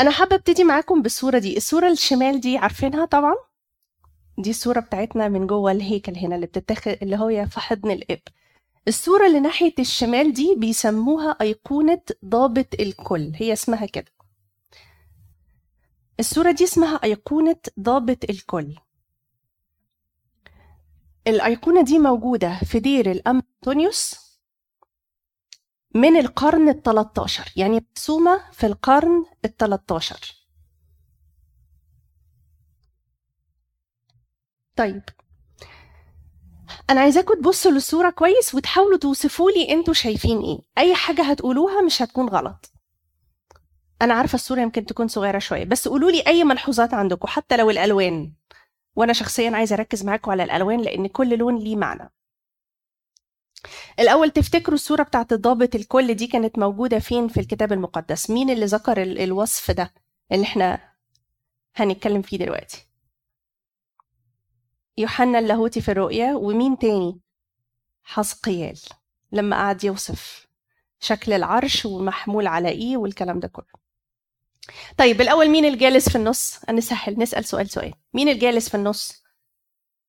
أنا حابة أبتدي معاكم بالصورة دي. الصورة الشمال دي عارفينها طبعا؟ دي الصورة بتاعتنا من جوه الهيكل هنا اللي بتتاخد اللي هو في حضن الإب. الصورة اللي ناحية الشمال دي بيسموها أيقونة ضابط الكل. هي اسمها كده. الصورة دي اسمها أيقونة ضابط الكل. الأيقونة دي موجودة في دير الامبتونيوس من القرن ال 13 يعني مرسومة في القرن ال 13 طيب. أنا عايزاكم تبصوا للصورة كويس وتحاولوا توصفوا لي أنتوا شايفين إيه. أي حاجة هتقولوها مش هتكون غلط. أنا عارفة الصورة يمكن تكون صغيرة شوية بس قولوا لي أي ملحوظات عندكم حتى لو الألوان. وأنا شخصيا عايزة أركز معاكم على الألوان لأن كل لون ليه معنى. الأول تفتكروا الصورة بتاعت الضابط الكل دي كانت موجودة فين في الكتاب المقدس؟ مين اللي ذكر ال- الوصف ده اللي إحنا هنتكلم فيه دلوقتي؟ يوحنا اللاهوتي في الرؤيا ومين تاني؟ حسقيال لما قعد يوصف شكل العرش ومحمول على إيه والكلام ده كله. طيب الأول مين الجالس في النص؟ نسهل نسأل سؤال سؤال. مين الجالس في النص؟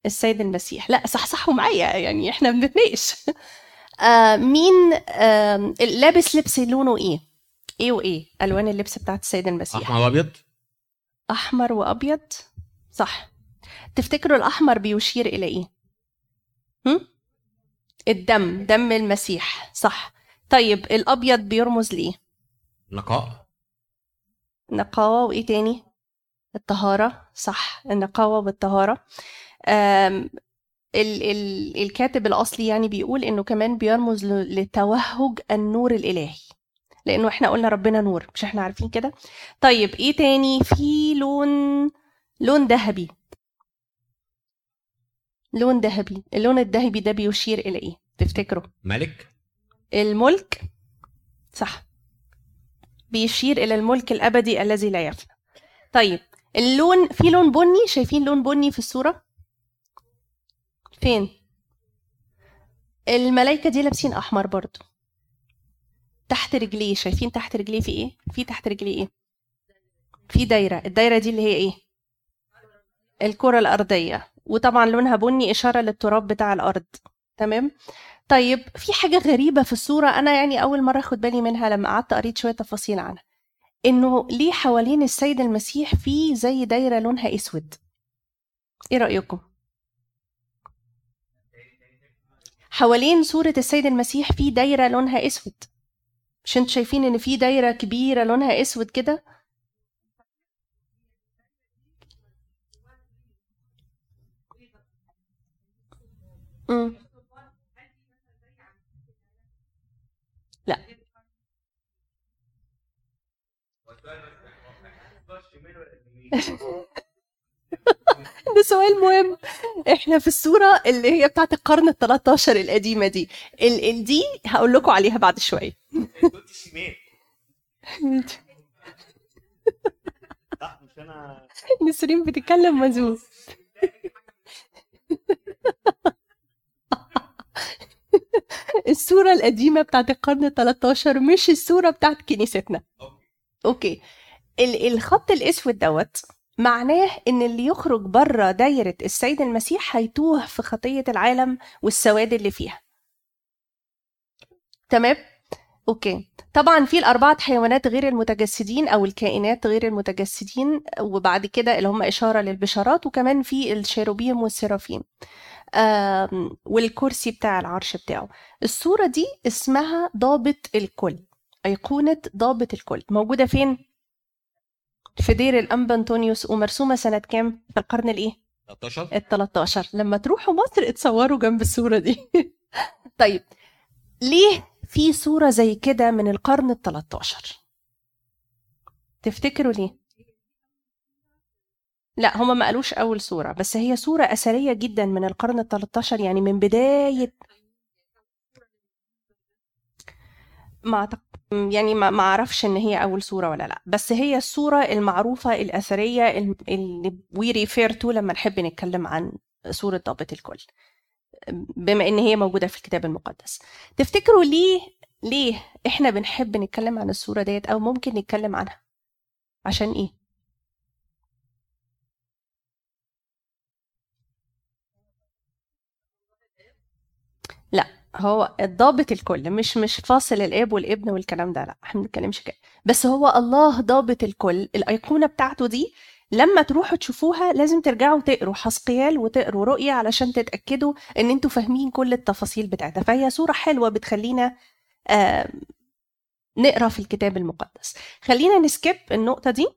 السيد المسيح. لا صح صحوا معايا يعني إحنا بنتناقش آه مين آه لابس لبس لونه إيه؟ إيه وإيه؟ ألوان اللبس بتاعت السيد المسيح. أحمر وأبيض؟ أحمر وأبيض؟ صح. تفتكروا الأحمر بيشير إلى إيه؟ هم؟ الدم دم المسيح. صح. طيب الأبيض بيرمز لإيه؟ نقاء. نقاوة وإيه تاني؟ الطهارة. صح النقاوة والطهارة. آم، ال ال الكاتب الأصلي يعني بيقول إنه كمان بيرمز لتوهج النور الإلهي. لأنه إحنا قلنا ربنا نور مش إحنا عارفين كده؟ طيب إيه تاني؟ في لون لون ذهبي. لون ذهبي. اللون الذهبي ده بيشير إلى إيه؟ تفتكروا؟ ملك. الملك. صح. بيشير إلى الملك الأبدي الذي لا يفنى. طيب اللون في لون بني؟ شايفين لون بني في الصورة؟ فين؟ الملايكة دي لابسين أحمر برضو. تحت رجليه شايفين تحت رجليه في إيه؟ في تحت رجليه إيه؟ في دايرة. الدايرة دي اللي هي إيه؟ الكرة الأرضية. وطبعا لونها بني إشارة للتراب بتاع الأرض. تمام؟ طيب في حاجة غريبة في الصورة أنا يعني أول مرة أخد بالي منها لما قعدت قريت شوية تفاصيل عنها. إنه ليه حوالين السيد المسيح في زي دايرة لونها أسود. إيه رأيكم؟ حوالين صورة السيد المسيح في دايرة لونها أسود. مش أنتوا شايفين إن في دايرة كبيرة لونها أسود كده؟ لا. ده سؤال مهم. إحنا في الصورة اللي هي بتاعت القرن ال 13 القديمة دي ال ال دي هقول لكم عليها بعد شوية. نسرين بتتكلم مزوز الصورة القديمة بتاعت القرن ال 13 مش الصورة بتاعت كنيستنا. okay. ال- الخط الأسود دوت معناه إن اللي يخرج بره دايرة السيد المسيح هيتوه في خطية العالم والسواد اللي فيها. تمام؟ okay. طبعا في الأربعة حيوانات غير المتجسدين أو الكائنات غير المتجسدين وبعد كده اللي هم إشارة للبشارات وكمان في الشيروبيم والسرافيم والكرسي بتاع العرش بتاعه. الصورة دي اسمها ضابط الكل أيقونة ضابط الكل. موجودة فين؟ في دير الانبا انطونيوس ومرسومة سنة كام؟ في القرن الإيه؟ 13 ال 13 لما تروحوا مصر اتصوروا جنب الصورة دي. طيب ليه في صورة زي كده من القرن ال 13 تفتكروا ليه؟ لا هما ما قالوش أول صورة بس هي صورة أثرية جدا من القرن ال 13 يعني من بداية ما أعتقد يعني ما أعرفش ان هي اول صورة ولا لا. بس هي الصورة المعروفة الأثرية اللي we refer to لما نحب نتكلم عن صورة ضابط الكل. بما ان هي موجودة في الكتاب المقدس. تفتكروا ليه ليه إحنا بنحب نتكلم عن الصورة ديت أو ممكن نتكلم عنها؟ عشان إيه؟ لا. هو الضابط الكل مش مش فاصل الاب والابن والكلام ده لا إحنا ما بنتكلمش كده. بس هو الله ضابط الكل الأيقونة بتاعته دي لما تروحوا تشوفوها لازم ترجعوا تقروا حسقيال وتقروا رؤيا علشان تتأكدوا إن أنتوا فاهمين كل التفاصيل بتاعتها. فهي صورة حلوة بتخلينا نقرأ في الكتاب المقدس. خلينا نسكيب النقطة دي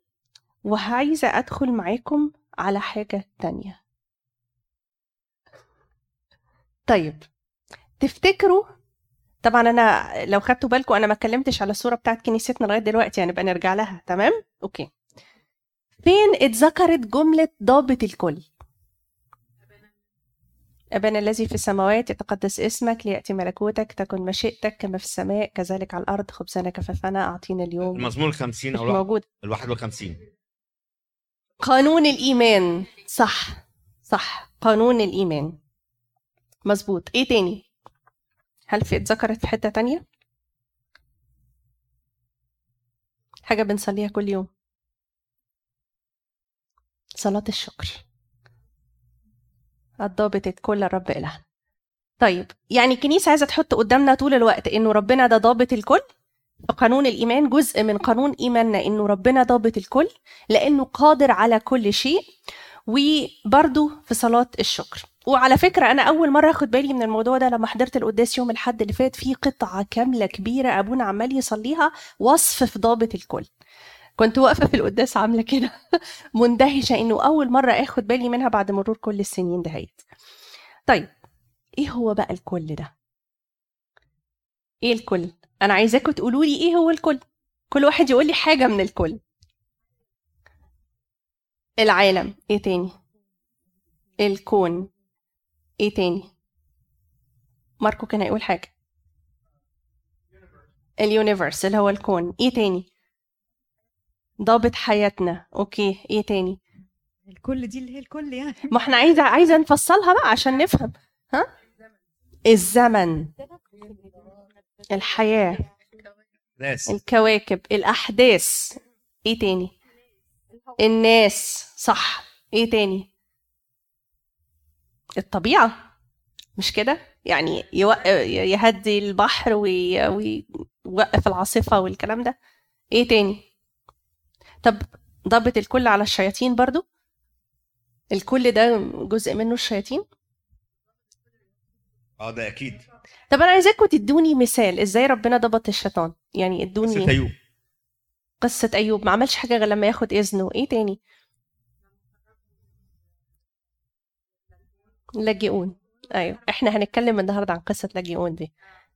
وعايزة أدخل معاكم على حاجة تانية. طيب. تفتكروا؟ طبعا أنا لو خدتوا بالكم أنا ما اتكلمتش على الصورة بتاعت كنيستنا لغاية دلوقتي يعني بقى نرجع لها تمام؟ أوكي. فين اتذكرت جملة ضابط الكل؟ أبانا الذي في السماوات يتقدس اسمك ليأتي ملكوتك تكن مشيئتك كما في السماء كذلك على الأرض خبزنا كفافنا أعطينا اليوم. المزمور ال 50 مش أو موجود. ال 51 قانون الإيمان. صح صح. قانون الإيمان. مظبوط. إيه تاني؟ هل في اتذكرت في حتة تانية؟ حاجة بنصليها كل يوم. صلاة الشكر. الضابط كل الرب إلهنا. طيب يعني الكنيسة عايزة تحط قدامنا طول الوقت إنه ربنا ده ضابط الكل؟ قانون الإيمان جزء من قانون إيماننا إنه ربنا ضابط الكل لأنه قادر على كل شيء وبرضو في صلاة الشكر. وعلى فكرة أنا أول مرة أخد بالي من الموضوع ده لما حضرت القداس يوم الحد اللي فات في قطعة كاملة كبيرة أبونا عمال يصليها وصف في ضابط الكل كنت واقفة في القداس عاملة كده مندهشة إنه أول مرة أخد بالي منها بعد مرور كل السنين دهيت طيب إيه هو بقى الكل ده؟ إيه الكل؟ أنا عايزاكم تقولوا لي إيه هو الكل؟ كل واحد يقول لي حاجة من الكل العالم إيه تاني؟ الكون إيه تاني؟ ماركو كان هيقول حاجة. ال universe اللي هو الكون. إيه تاني؟ ضابط حياتنا. okay إيه تاني؟ الكل دي اللي هي الكل يعني. ما إحنا عايزة عايزة نفصلها بقى عشان نفهم. ها؟ الزمن. الحياة. ناس الكواكب. الأحداث. إيه تاني؟ الناس. صح. إيه تاني؟ الطبيعة مش كده؟ يعني. يهدي البحر وي... ويوقف العاصفة والكلام ده. إيه تاني؟ طب ضبط الكل على الشياطين برضو؟ الكل ده جزء منه الشياطين؟ آه ده أكيد. طب أنا عايزاكم تدوني مثال إزاي ربنا ضبط الشيطان. يعني قصة ادوني أيوب. قصة أيوب. ما عملش حاجة غير لما ياخد إذنه. إيه تاني؟ لاجئون. أيوه. إحنا هنتكلم النهارده عن قصة لاجئون دي.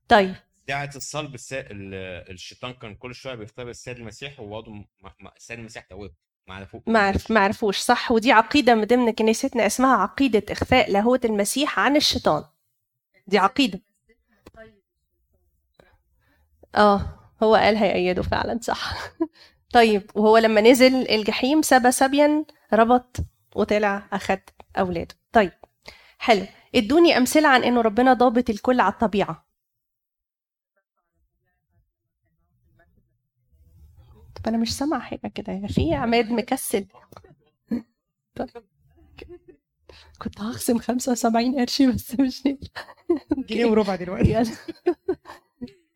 طيب. ساعة الصلب السا... ال- الشيطان كان كل شوية بيختبر السيد المسيح وبرضه م... م... السيد المسيح توب ما عرفوش. ما عرف ما عرفوش. صح. ودي عقيدة من ضمن كنيستنا اسمها عقيدة إخفاء لاهوت المسيح عن الشيطان. دي عقيدة. آه. هو قال هيأيده فعلا. صح. طيب. وهو لما نزل الجحيم سبى سبيا ربط وطلع أخد أولاده. طيب. حلو. ادوني أمثلة عن إنه ربنا ضابط الكل على الطبيعة. طب أنا مش سامعة حاجة كده. يا في عماد مكسل. كنت هخصم 75 قرش بس مش. جنيه وربع دلوقتي.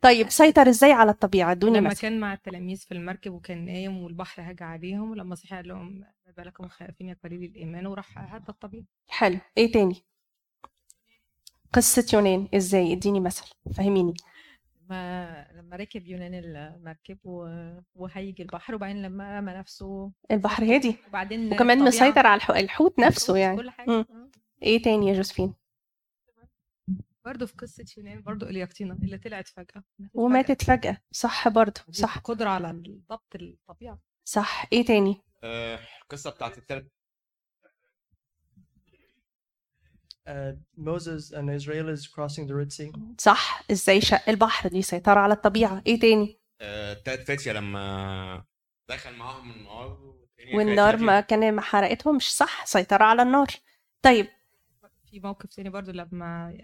طيب سيطر إزاي على الطبيعة؟ ادوني لما مثلا. كان مع التلاميذ في المركب وكان نايم والبحر هاج عليهم ولما صحي قال لهم ما بالكم خائفين يا قليل الإيمان وراح هدى الطبيعة. حلو. إيه تاني؟ قصة يونان إزاي؟ إديني مثل فهميني. ما لما ركب يونان المركب و- وهيج البحر وبعدين لما رمى نفسه البحر هادي. وبعدين وكمان الطبيعة- مسيطر على الحو- الحوت نفسه يعني. كل حاجة. مم. آه. إيه تاني يا جوزفين؟ برضه في قصة يونان برضه اليقطينة اللي طلعت فجأة. وماتت فجأة. صح برضو دي صح. قدرة على ضبط الطبيعة. صح. إيه تاني؟ آه القصة بتاعت التلت Moses and Israelis crossing the Red Sea. صح؟ إزاي شق البحر دي سيطرة على الطبيعة. إيه تاني؟ آه التلت فتية لما دخل معاهم النار والنار ما. كان ما حرقتهمش صح سيطرة على النار. طيب. في موقف تاني برضو لما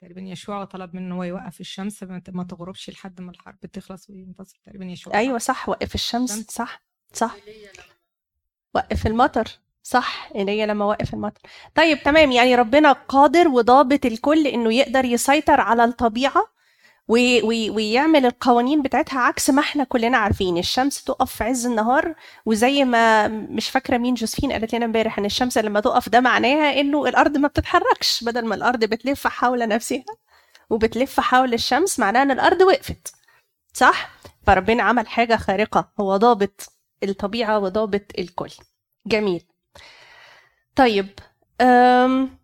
تقريبا يشوع طلب منه هو يوقف الشمس ما تغربش لحد ما الحرب تخلص وينتصر تقريبا يشوع. أيوه صح وقف الشمس. الشمس. صح صح. وقف المطر. صح ايليا لما وقف المطر. طيب تمام. يعني ربنا قادر وضابط الكل إنه يقدر يسيطر على الطبيعة وي وي ويعمل القوانين بتاعتها عكس ما إحنا كلنا عارفين. الشمس تقف في عز النهار وزي ما مش فاكرة مين جوزفين قالت لنا امبارح إن الشمس لما تقف ده معناها إنه الأرض ما بتتحركش. بدل ما الأرض بتلف حول نفسها وبتلف حول الشمس معناها إن الأرض وقفت. صح؟ فربنا عمل حاجة خارقة هو ضابط الطبيعة وضابط الكل. جميل. طيب أم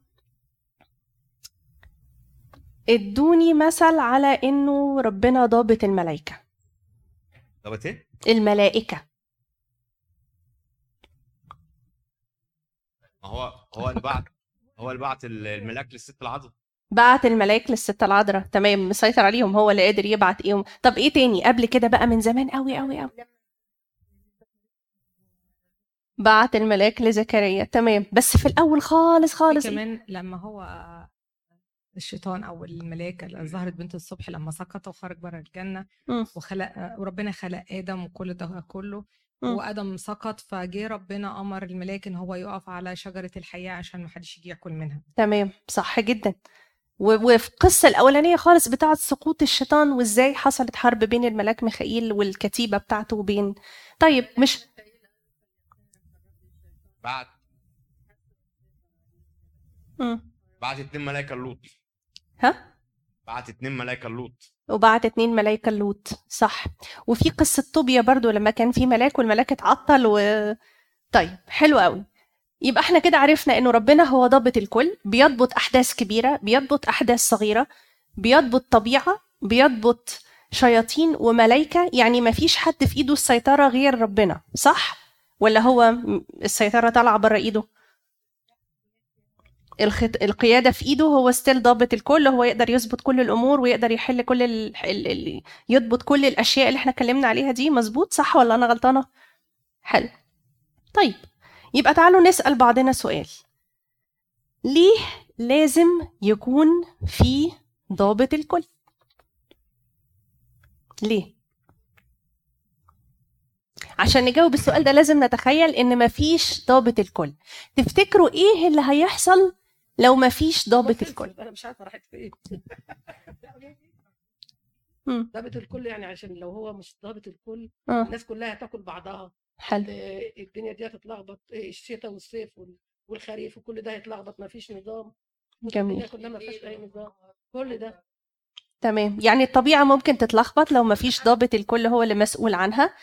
ادوني مثل على إنه ربنا ضابط الملائكة. طب إيه؟ الملائكة. ما هو هو اللي بعت هو اللي بعت الملاك للست العذراء. بعت الملاك للست العذراء. تمام مسيطر عليهم هو اللي قادر يبعت إيه طب إيه تاني؟ قبل كده بقى من زمان قوي قوي قوي بعت الملاك لزكريا تمام بس في الأول خالص خالص؟ كمان لما هو الشيطان أو الملاك اللي ظهرت بنت الصبح لما سقط وخرج بره الجنة مم. وخلق وربنا خلق آدم وكل ده كله مم. وآدم سقط فجه ربنا أمر الملاك إن هو يقف على شجرة الحياة عشان ما حدش يجي ياكل منها تمام صح جدا وفي القصة الأولانية خالص بتاعة سقوط الشيطان وإزاي حصلت حرب بين الملاك ميخائيل والكتيبة بتاعته وبين طيب مش بعت مم. بعت اتنين ملايكة لوط ها؟ بعت اتنين ملايكة لوط وبعت اتنين ملايكة لوط صح. وفي قصة طوبيا برضو لما كان في ملاك والملاك اتعطل و طيب حلو قوي. يبقى إحنا كده عرفنا إنه ربنا هو ضابط الكل بيضبط أحداث كبيرة بيضبط أحداث صغيرة بيضبط طبيعة بيضبط شياطين وملايكة يعني ما فيش حد في إيده السيطرة غير ربنا صح؟ ولا هو السيطرة طالعة بره إيده؟ الخط... القيادة في إيده هو ستيل ضابط الكل هو يقدر يظبط كل الأمور ويقدر يحل كل ال... ال... يضبط كل الأشياء اللي إحنا اتكلمنا عليها دي. مظبوط؟ صح ولا أنا غلطانة؟ حلو. طيب يبقى تعالوا نسأل بعضنا سؤال. ليه لازم يكون في ضابط الكل؟ ليه؟ عشان نجاوب السؤال ده لازم نتخيل إن مفيش ضابط الكل. تفتكروا إيه اللي هيحصل لو مفيش ضابط الكل؟ أنا مش عارفة راحت فين. ضابط الكل يعني عشان لو هو مش ضابط الكل آه. الناس كلها هتاكل بعضها. حلو. آه، الدنيا دي هتتلخبط. آه، الشتاء والصيف وال- والخريف وكل ده هيتلخبط. ما فيش نظام. جميل. الدنيا كلها ما فيهاش أي نظام. كل ده. تمام. يعني الطبيعة ممكن تتلخبط لو مفيش ضابط الكل هو اللي مسؤول عنها.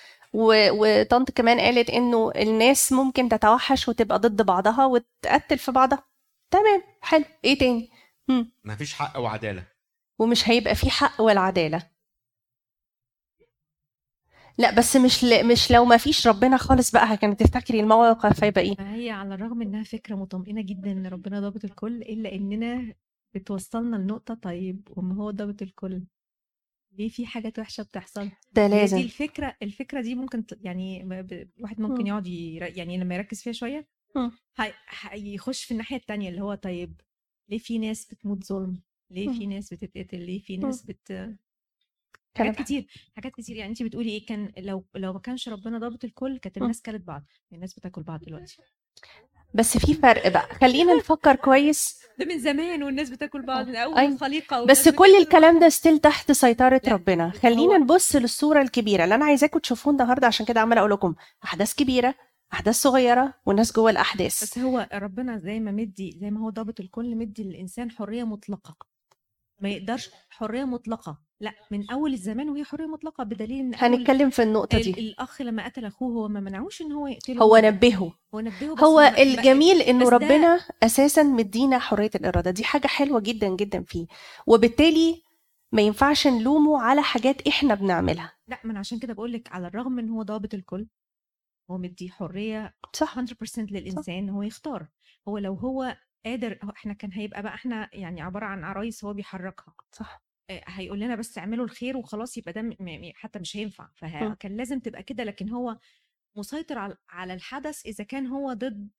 وطنط كمان قالت إنه الناس ممكن تتوحش وتبقى ضد بعضها وتقتل في بعضها. تمام حلو. إيه تاني؟ مم. مفيش حق وعدالة. ومش هيبقى في حق ولا عدالة لا بس مش ل... مش لو ما فيش ربنا خالص بقى كانت تفتكري الموقف هيبقى إيه؟ ما هي على الرغم إنها فكرة مطمئنة جدا إن ربنا ضابط الكل إلا إننا بتوصلنا لنقطة طيب وما هو ضابط الكل. ليه في حاجات وحشة بتحصل ده هي دي لازم الفكرة الفكرة دي ممكن ت- يعني الواحد ممكن مم. يقعد يعني لما يركز فيها شوية مم. هي- هيخش في الناحية التانية اللي هو طيب ليه في ناس بتموت ظلم ليه في مم. ناس بتتقتل ليه في ناس بت حاجات كتير حاجات كتير يعني انت بتقولي إيه كان لو لو ما كانش ربنا ضابط الكل كانت. الناس كلت بعض الناس بتاكل بعض دلوقتي بس في فرق بقى. خلينا نفكر كويس. ده من زمان والناس بتاكل بعض من أول أيوة. الخليقة بس كل الكلام ده ستيل تحت سيطرة لا، ربنا. خلينا نبص للصورة الكبيرة. اللي أنا عايزاكم تشوفوه النهاردة عشان كده عمالة أقول لكم أحداث كبيرة أحداث صغيرة والناس جوه الأحداث. بس هو ربنا زي ما مدي زي ما هو ضابط الكل مدي للإنسان حرية مطلقة. ما يقدرش حرية مطلقة. لأ من أول الزمان وهي حرية مطلقة بدليل إن هنتكلم في النقطة ال- دي. الأخ لما قتل أخوه هو ما منعوش إن هو يقتله. هو نبهه. هو نبهه هو الجميل انه ربنا أساسا مدينا حرية الإرادة. دي حاجة حلوة جدا جدا فيه. وبالتالي ما ينفعش نلومه على حاجات إحنا بنعملها. لأ من عشان كده بقول لك على الرغم إن هو ضابط الكل هو مدي حرية صح. 100% للإنسان إن هو يختار. هو لو هو قادر إحنا كان هيبقى بقى إحنا يعني عبارة عن عرايس هو بيحركها. صح. آه، هيقول لنا بس اعملوا الخير وخلاص يبقى ده حتى مش هينفع. فكان لازم تبقى كده لكن هو مسيطر على الحدث إذا كان هو ضد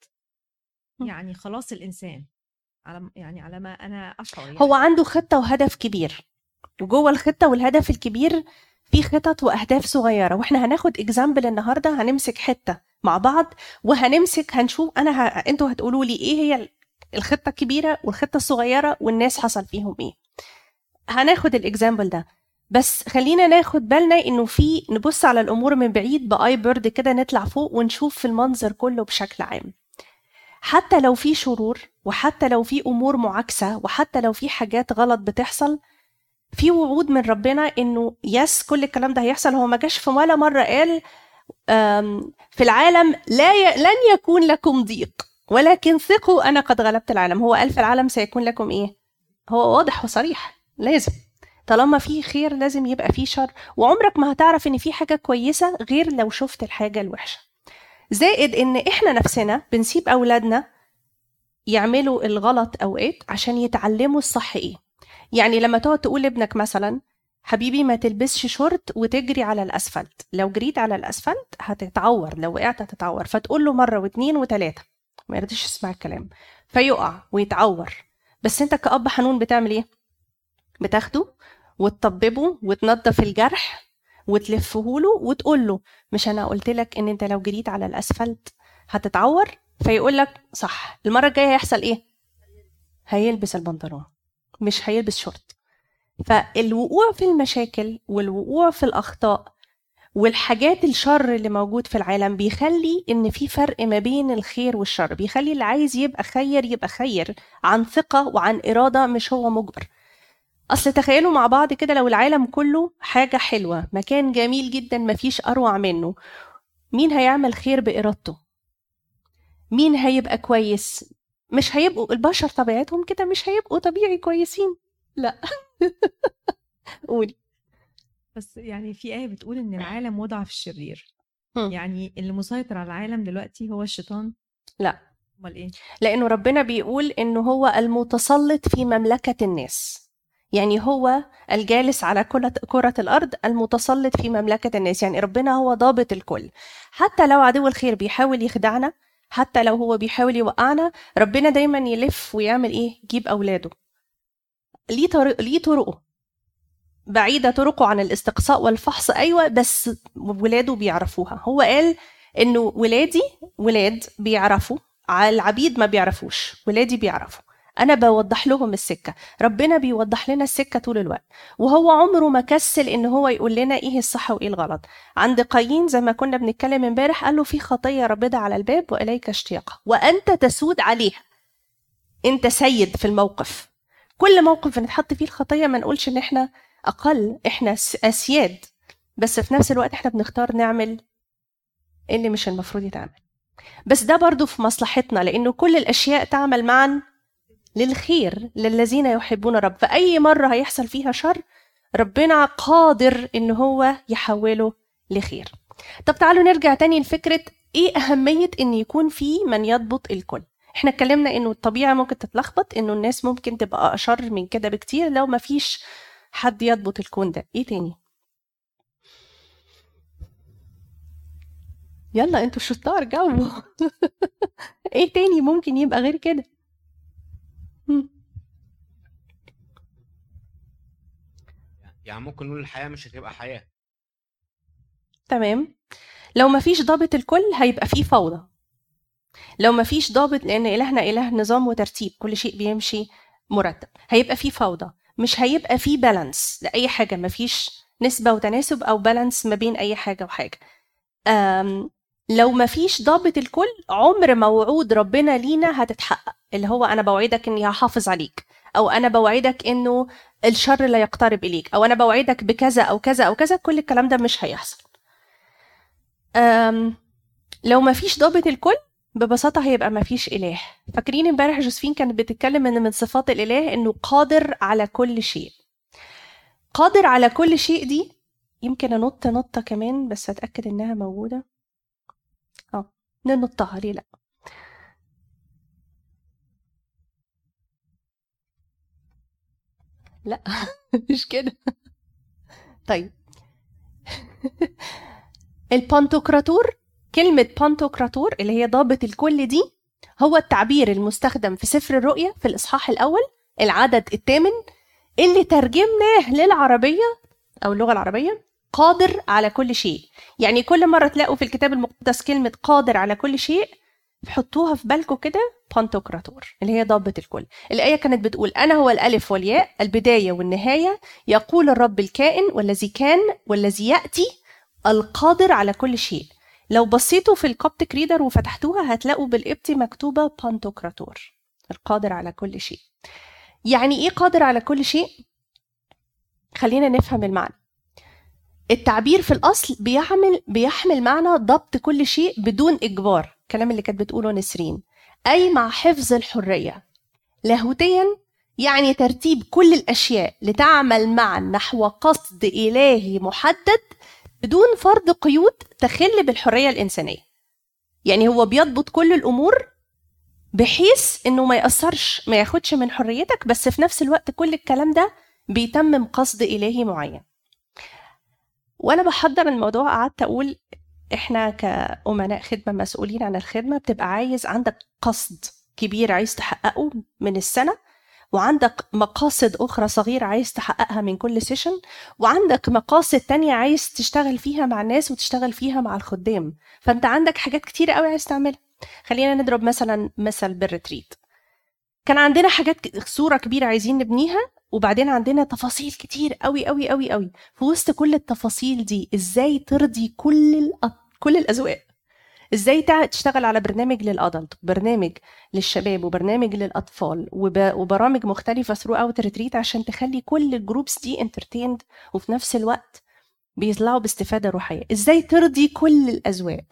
مم. يعني خلاص الإنسان. على يعني على ما أنا اشعر يعني. هو عنده خطة وهدف كبير. وجوه الخطة والهدف الكبير في خطط وأهداف صغيرة. وإحنا هناخد example النهارده هنمسك حتة مع بعض وهنمسك هنشوف أنا ه... أنتوا هتقولوا لي إيه هي الخطة الكبيره والخطة الصغيره والناس حصل فيهم إيه. هناخد ال example ده. بس خلينا ناخد بالنا إنه في نبص على الأمور من بعيد بآي بيرد كده نطلع فوق ونشوف في المنظر كله بشكل عام. حتى لو في شرور وحتى لو في أمور معاكسة وحتى لو في حاجات غلط بتحصل في وعود من ربنا إنه يس كل الكلام ده هيحصل. هو ما جاش في ولا مرة قال في العالم لا ي... لن يكون لكم ضيق. ولكن ثقوا أنا قد غلبت العالم. هو في العالم سيكون لكم إيه؟ هو واضح وصريح. لازم. طالما في خير لازم يبقى في شر. وعمرك ما هتعرف إن في حاجة كويسة غير لو شفت الحاجة الوحشة. زائد إن إحنا نفسنا بنسيب أولادنا يعملوا الغلط أوقات عشان يتعلموا الصح إيه. يعني لما تقعد تقول لابنك مثلا حبيبي ما تلبسش شورت وتجري على الأسفلت. لو جريت على الأسفلت هتتعور. لو وقعت هتتعور. فتقول له مرة واثنين وثلاثه ما يرضيش يسمع الكلام. فيقع ويتعور. بس انت كأب حنون بتعمل إيه؟ بتاخده وتطببه وتنظف الجرح وتلفه له وتقول له مش أنا قلت لك إن أنت لو جريت على الأسفلت هتتعور؟ فيقول لك صح. المرة الجاية هيحصل إيه؟ هيلبس البنطلون مش هيلبس شورت. فالوقوع في المشاكل والوقوع في الأخطاء والحاجات الشر اللي موجود في العالم بيخلي إن في فرق ما بين الخير والشر بيخلي اللي عايز يبقى خير يبقى خير عن ثقة وعن إرادة مش هو مجبر. أصل تخيلوا مع بعض كده لو العالم كله حاجة حلوة مكان جميل جدا مفيش أروع منه مين هيعمل خير بإرادته؟ مين هيبقى كويس؟ مش هيبقوا البشر طبيعتهم كده مش هيبقوا طبيعي كويسين. لا. قولي. بس يعني في آية بتقول إن العالم وضع في الشرير. هم. يعني اللي مسيطر على العالم دلوقتي هو الشيطان؟ لا. أمال إيه؟ لأنه ربنا بيقول إنه هو المتسلط في مملكة الناس. يعني هو الجالس على كرة, كرة الأرض المتسلط في مملكة الناس. يعني ربنا هو ضابط الكل. حتى لو عدو الخير بيحاول يخدعنا حتى لو هو بيحاول يوقعنا ربنا دايما يلف ويعمل إيه؟ يجيب أولاده. ليه طريق ليه طرقه؟ بعيدة طرقه عن الاستقصاء والفحص. أيوة بس ولاده بيعرفوها. هو قال إنه ولادي ولاد بيعرفوا العبيد ما بيعرفوش ولادي بيعرفوا. أنا بوضح لهم السكة. ربنا بيوضح لنا السكة طول الوقت. وهو عمره ما كسل إن هو يقول لنا إيه الصح وإيه الغلط. عند قايين زي ما كنا بنتكلم إمبارح قال له في خطية ربنا على الباب وإليك اشتياقها. وأنت تسود عليها. أنت سيد في الموقف. كل موقف بنتحط فيه الخطية ما نقولش إن إحنا أقل إحنا س- أسياد. بس في نفس الوقت إحنا بنختار نعمل اللي مش المفروض يتعمل. بس ده برضو في مصلحتنا لأنه كل الأشياء تعمل معا للخير للذين يحبون الرب. فأي مرة هيحصل فيها شر ربنا قادر إن هو يحوله لخير. طب تعالوا نرجع تاني لفكرة إيه أهمية إن يكون في من يضبط الكل. إحنا اتكلمنا إنه الطبيعة ممكن تتلخبط إنه الناس ممكن تبقى أشر من كده بكتير لو ما فيش حد يضبط الكون ده. إيه تاني؟ يلا أنتوا شطار جاوبوا. إيه تاني ممكن يبقى غير كده. يعني ممكن نقول الحياة مش هتبقى حياة. تمام. لو ما فيش ضابط الكل هيبقى فيه فوضى. لو ما فيش ضابط لأن إلهنا إله نظام وترتيب كل شيء بيمشي مرتب. هيبقى فيه فوضى. مش هيبقى فيه بالانس لأي حاجة ما فيش نسبة وتناسب أو بالانس ما بين أي حاجة وحاجة. لو ما فيش ضابط الكل عمر ما وعود ربنا لينا هتتحقق اللي هو أنا بوعدك إني هحافظ عليك أو أنا بوعدك إنه الشر لا يقترب إليك أو أنا بوعدك بكذا أو كذا أو كذا كل الكلام ده مش هيحصل. لو ما فيش ضابط الكل ببساطة هيبقى ما فيش إله. فاكرين امبارح جوزفين كانت بتتكلم إن من صفات الإله إنه قادر على كل شيء. قادر على كل شيء دي يمكن أنط نطة كمان بس أتأكد إنها موجودة. آه ننطها ليه لأ؟ لأ مش كده. طيب. البانتوكراتور كلمة بانتوكراتور اللي هي ضابط الكل دي هو التعبير المستخدم في سفر الرؤيا في الإصحاح الأول العدد الثامن اللي ترجمناه للعربية أو اللغة العربية قادر على كل شيء. يعني كل مرة تلاقوا في الكتاب المقدس كلمة قادر على كل شيء حطوها في بالكم كده بانتوكراتور اللي هي ضابط الكل. الآية كانت بتقول أنا هو الألف والياء البداية والنهاية يقول الرب الكائن والذي كان والذي يأتي القادر على كل شيء. لو بصيتوا في ال Coptic Reader وفتحتوها هتلاقوا بالقبطي مكتوبة بانتوكراتور القادر على كل شيء. يعني إيه قادر على كل شيء؟ خلينا نفهم المعنى. التعبير في الأصل بيحمل بيحمل معنى ضبط كل شيء بدون إجبار الكلام اللي كانت بتقوله نسرين. أي مع حفظ الحرية. لاهوتيا يعني ترتيب كل الأشياء لتعمل معا نحو قصد إلهي محدد بدون فرض قيود تخل بالحرية الإنسانية. يعني هو بيضبط كل الأمور بحيث إنه ما يأثرش ما ياخدش من حريتك بس في نفس الوقت كل الكلام ده بيتمم قصد إلهي معين. وأنا بحضر الموضوع قعدت أقول إحنا كأمناء خدمة مسؤولين عن الخدمة بتبقى عايز عندك قصد كبير عايز تحققه من السنة وعندك مقاصد أخرى صغيرة عايز تحققها من كل session وعندك مقاصد تانية عايز تشتغل فيها مع الناس وتشتغل فيها مع الخدام. فأنت عندك حاجات كتيرة قوي عايز تعملها. خلينا نضرب مثلا مثل بال retreat. كان عندنا حاجات صورة كبيرة عايزين نبنيها وبعدين عندنا تفاصيل كتير قوي قوي قوي قوي. في وسط كل التفاصيل دي إزاي ترضي كل الأ... كل الأذواق؟ إزاي تشتغل على برنامج لل adult برنامج للشباب وبرنامج للأطفال وب... وبرامج مختلفة throughout retreat عشان تخلي كل ال groups دي entertained وفي نفس الوقت بيطلعوا باستفادة روحية. إزاي ترضي كل الأذواق؟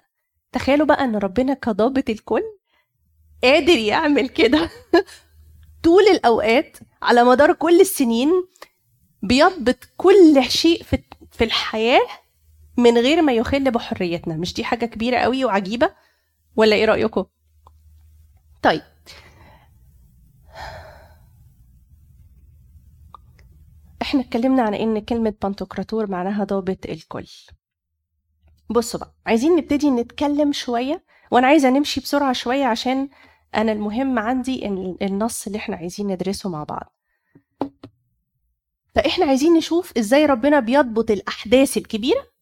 تخيلوا بقى إن ربنا كضابط الكل قادر يعمل كده. طول الأوقات على مدار كل السنين بيضبط كل شيء في في الحياة من غير ما يخل بحريتنا. مش دي حاجة كبيرة قوي وعجيبة؟ ولا إيه رأيكم؟ طيب. إحنا اتكلمنا عن إن كلمة بانتوكراتور معناها ضابط الكل. بصوا بقى عايزين نبتدي نتكلم شوية وأنا عايزة نمشي بسرعة شوية عشان أنا المهم عندي ال- النص اللي إحنا عايزين ندرسه مع بعض. فإحنا عايزين نشوف إزاي ربنا بيضبط الأحداث الكبيرة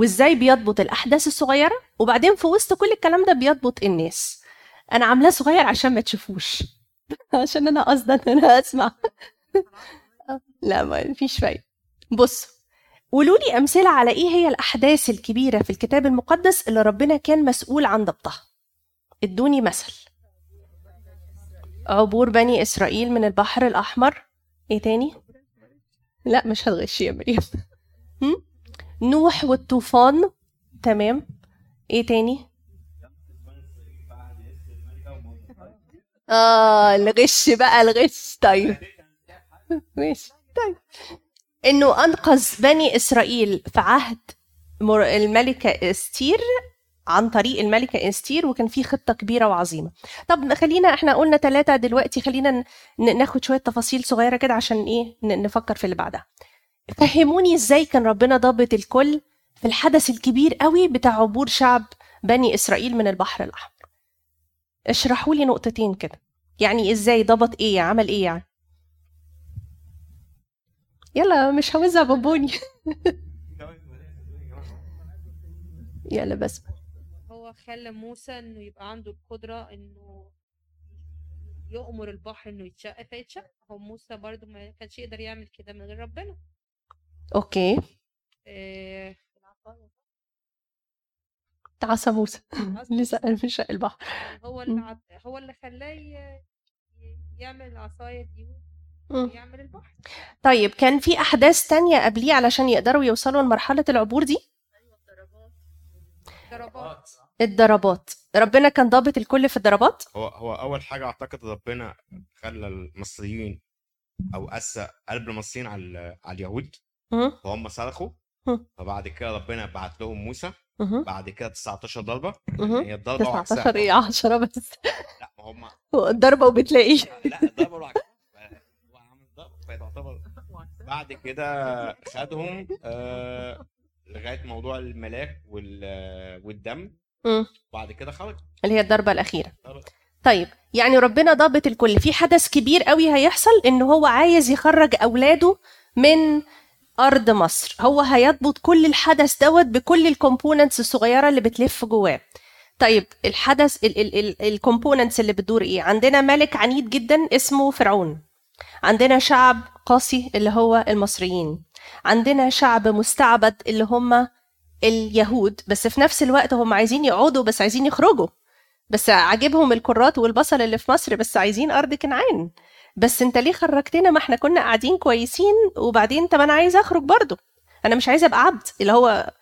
وإزاي بيضبط الأحداث الصغيرة؟ وبعدين في وسط كل الكلام ده بيضبط الناس. أنا عاملاه صغير عشان ما تشوفوش. عشان أنا قصدا إن أنا أسمع. لا ما فيش فايدة. بصوا قولوا لي أمثلة على إيه هي الأحداث الكبيرة في الكتاب المقدس اللي ربنا كان مسؤول عن ضبطها. إدوني مثل. عبور بني إسرائيل من البحر الأحمر. إيه تاني؟ لا مش هتغشي يا مريم؟ نوح والطوفان. تمام. إيه تاني؟ آه الغش بقى الغش. طيب. ماشي. طيب. إنه أنقذ بني إسرائيل في عهد الملكة إستير عن طريق الملكة إستير وكان في خطة كبيرة وعظيمة. طب خلينا إحنا قلنا ثلاثة دلوقتي خلينا ناخد شوية تفاصيل صغيرة كده عشان إيه نفكر في اللي بعدها. فهموني إزاي كان ربنا ضابط الكل في الحدث الكبير قوي بتاع عبور شعب بني إسرائيل من البحر الأحمر. اشرحوا لي نقطتين كده. يعني إزاي؟ ضبط إيه عمل إيه يعني؟ يلا مش هوزع بونبوني يلا بس. هو خلى موسى إنه يبقى عنده القدرة إنه يؤمر البحر إنه يتشق فيتشق هو موسى برضو ما كانش يقدر يعمل كده من غير ربنا. أوكي إيه عصا موسى لسه في شق البحر. هو اللي. هو اللي خلاه يعمل العصاية دي. ويعمل البحر. طيب كان في أحداث تانية قبليه علشان يقدروا يوصلوا لمرحلة العبور دي؟ ضربات الضربات. ربنا كان ضابط الكل في الضربات؟ هو هو أول حاجة أعتقد ربنا خلى المصريين أو أسى قلب المصريين على على اليهود. فهم صرخوا. فبعد كده ربنا بعت لهم موسى. بعد كده 19 ضربة. مهم. هي الضربة 19 وعكسها إيه؟ 10 بس. لا ما هم الضربة وبتلاقيه. لا ضربه فتعتبر بعد كده خدهم آه لغاية موضوع الملاك وال- والدم. مم. وبعد كده خرج. اللي هي الضربة الأخيرة. طيب يعني ربنا ضابط الكل. في حدث كبير قوي هيحصل إن هو عايز يخرج أولاده من أرض مصر. هو هيضبط كل الحدث دوت بكل ال components الصغيرة اللي بتلف جواه. طيب الحدث ال components اللي بتدور إيه؟ عندنا ملك عنيد جدا اسمه فرعون. عندنا شعب قاسي اللي هو المصريين. عندنا شعب مستعبد اللي هم اليهود بس في نفس الوقت هم عايزين يقعدوا بس عايزين يخرجوا. بس عاجبهم الكرات والبصل اللي في مصر بس عايزين أرض كنعان. بس انت ليه خرجتنا؟ ما إحنا كنا قاعدين كويسين وبعدين طب أنا عايزه اخرج برضو أنا مش عايزة أبقى عبد. اللي هو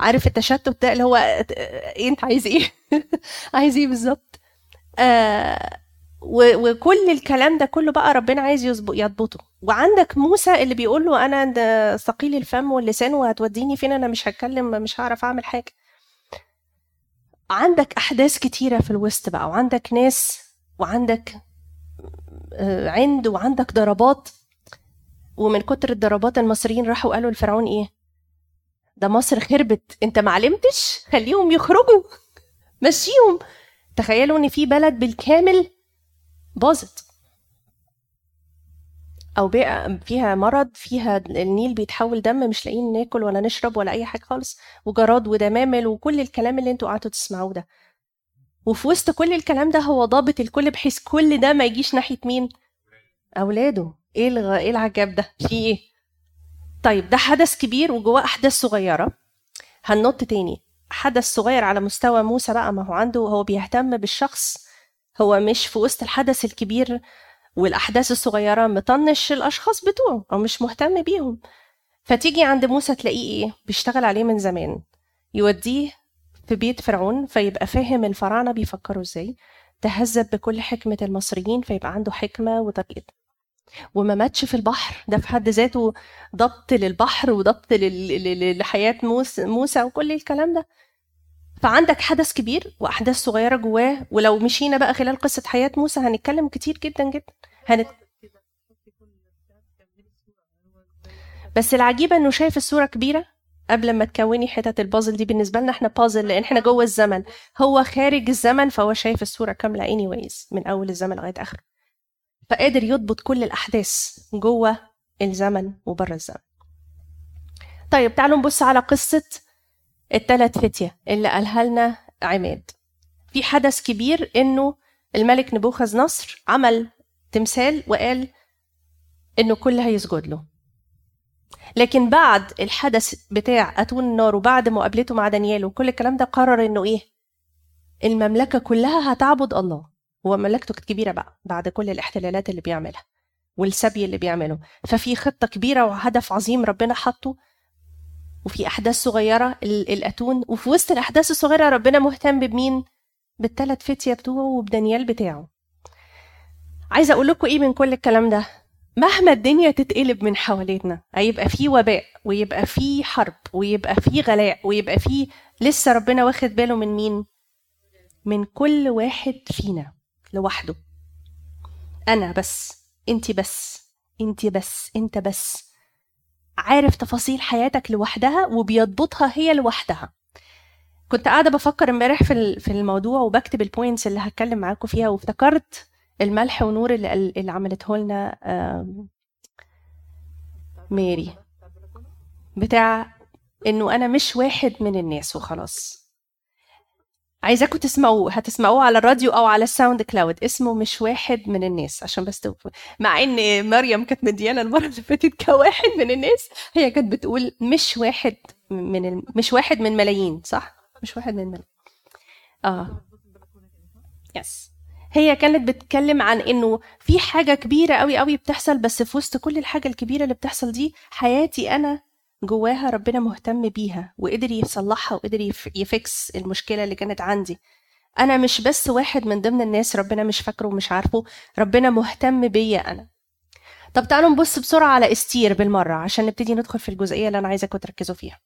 عارف التشتت ده اللي هو إيه انت عايز إيه؟ عايز إيه بالظبط؟ آه وكل الكلام ده كله بقى ربنا عايز يضبطه. وعندك موسى اللي بيقول له أنا ده ثقيل الفم واللسان وهتوديني فين؟ أنا مش هتكلم مش هعرف أعمل حاجة. عندك أحداث كتيرة في الوسط بقى وعندك ناس وعندك عند وعندك ضربات. ومن كتر الضربات المصريين راحوا قالوا لفرعون إيه؟ ده مصر خربت أنت ما علمتش؟ خليهم يخرجوا مشيهم. تخيلوا إن في بلد بالكامل باظت. أو بقى فيها مرض فيها النيل بيتحول دم مش لاقيين ناكل ولا نشرب ولا أي حاجة خالص وجراد ودمامل وكل الكلام اللي أنتوا قعدتوا تسمعوه ده. وفي وسط كل الكلام ده هو ضابط الكل بحيث كل ده ما يجيش ناحية مين؟ أولاده. إيه الغ... إيه العجب ده؟ في إيه؟ طيب ده حدث كبير وجواه أحداث صغيرة. هننط تاني. حدث صغير على مستوى موسى بقى. ما هو عنده هو بيهتم بالشخص. هو مش في وسط الحدث الكبير والأحداث الصغيرة مطنش الأشخاص بتوعه أو مش مهتم بيهم. فتيجي عند موسى تلاقيه إيه؟ بيشتغل عليه من زمان. يوديه في بيت فرعون فيبقى فاهم الفراعنة بيفكروا إزاي. تهذب بكل حكمة المصريين فيبقى عنده حكمة وطريقه وما ماتش في البحر ده في حد ذاته ضبط للبحر وضبط موسى موسى وكل الكلام ده. فعندك حدث كبير وأحداث صغيرة جواه ولو مشينا بقى خلال قصة حياة موسى هنتكلم كتير جدا جدا. هنت... بس العجيبه إنه شايف الصورة كبيرة قبل ما تكوني حتت البازل دي بالنسبة لنا إحنا بازل لأن إحنا جوه الزمن. هو خارج الزمن فهو شايف الصورة كاملة anyways من أول الزمن لغاية اخره فقادر يضبط كل الأحداث جوه الزمن وبره الزمن. طيب تعالوا نبص على قصة التلات فتية اللي قالها لنا عماد. في حدث كبير إنه الملك نبوخذ نصر عمل تمثال وقال إنه كل هيسجد له. لكن بعد الحدث بتاع أتون النار وبعد مقابلته مع دانيال وكل الكلام ده قرر إنه إيه؟ المملكة كلها هتعبد الله. هو مملكته كانت كبيرة بقى بعد كل الاحتلالات اللي بيعملها والسبي اللي بيعمله. ففي خطة كبيرة وهدف عظيم ربنا حطه وفي أحداث صغيرة ال- الاتون وفي وسط الأحداث الصغيرة ربنا مهتم بمين؟ بالثلاث فتية بتوعه وبدانيال بتاعه. عايزة أقول لكم إيه من كل الكلام ده؟ مهما الدنيا تتقلب من حوالينا هيبقى في وباء ويبقى في حرب ويبقى في غلاء ويبقى في لسه ربنا واخد باله من مين؟ من كل واحد فينا لوحده. أنا بس انت بس انت بس أنت بس. عارف تفاصيل حياتك لوحدها وبيضبطها هي لوحدها. كنت قاعدة بفكر امبارح في في الموضوع وبكتب البوينتس اللي هتكلم معاكم فيها وافتكرت الملح ونور اللي, اللي عملته لنا ماري. بتاع إنه أنا مش واحد من الناس وخلاص. عايزاكم تسمعوه هتسمعوه على الراديو أو على ال SoundCloud. اسمه مش واحد من الناس عشان بس تبقوا- مع إن مريم كانت مديانا المرة اللي فاتت كواحد من الناس هي كانت بتقول مش واحد من ال... مش واحد من ملايين صح؟ مش واحد من ملايين. آه. yes هي كانت بتتكلم عن إنه في حاجة كبيرة قوي قوي بتحصل بس في وسط كل الحاجة الكبيرة اللي بتحصل دي حياتي أنا جواها ربنا مهتم بيها وقدر يصلحها وقدر يف- يفكس المشكلة اللي كانت عندي. أنا مش بس واحد من ضمن الناس ربنا مش فاكره ومش عارفه ربنا مهتم بيا أنا. طب تعالوا نبص بسرعة على إستير بالمرة عشان نبتدي ندخل في الجزئية اللي أنا عايزاكم تركزوا فيها.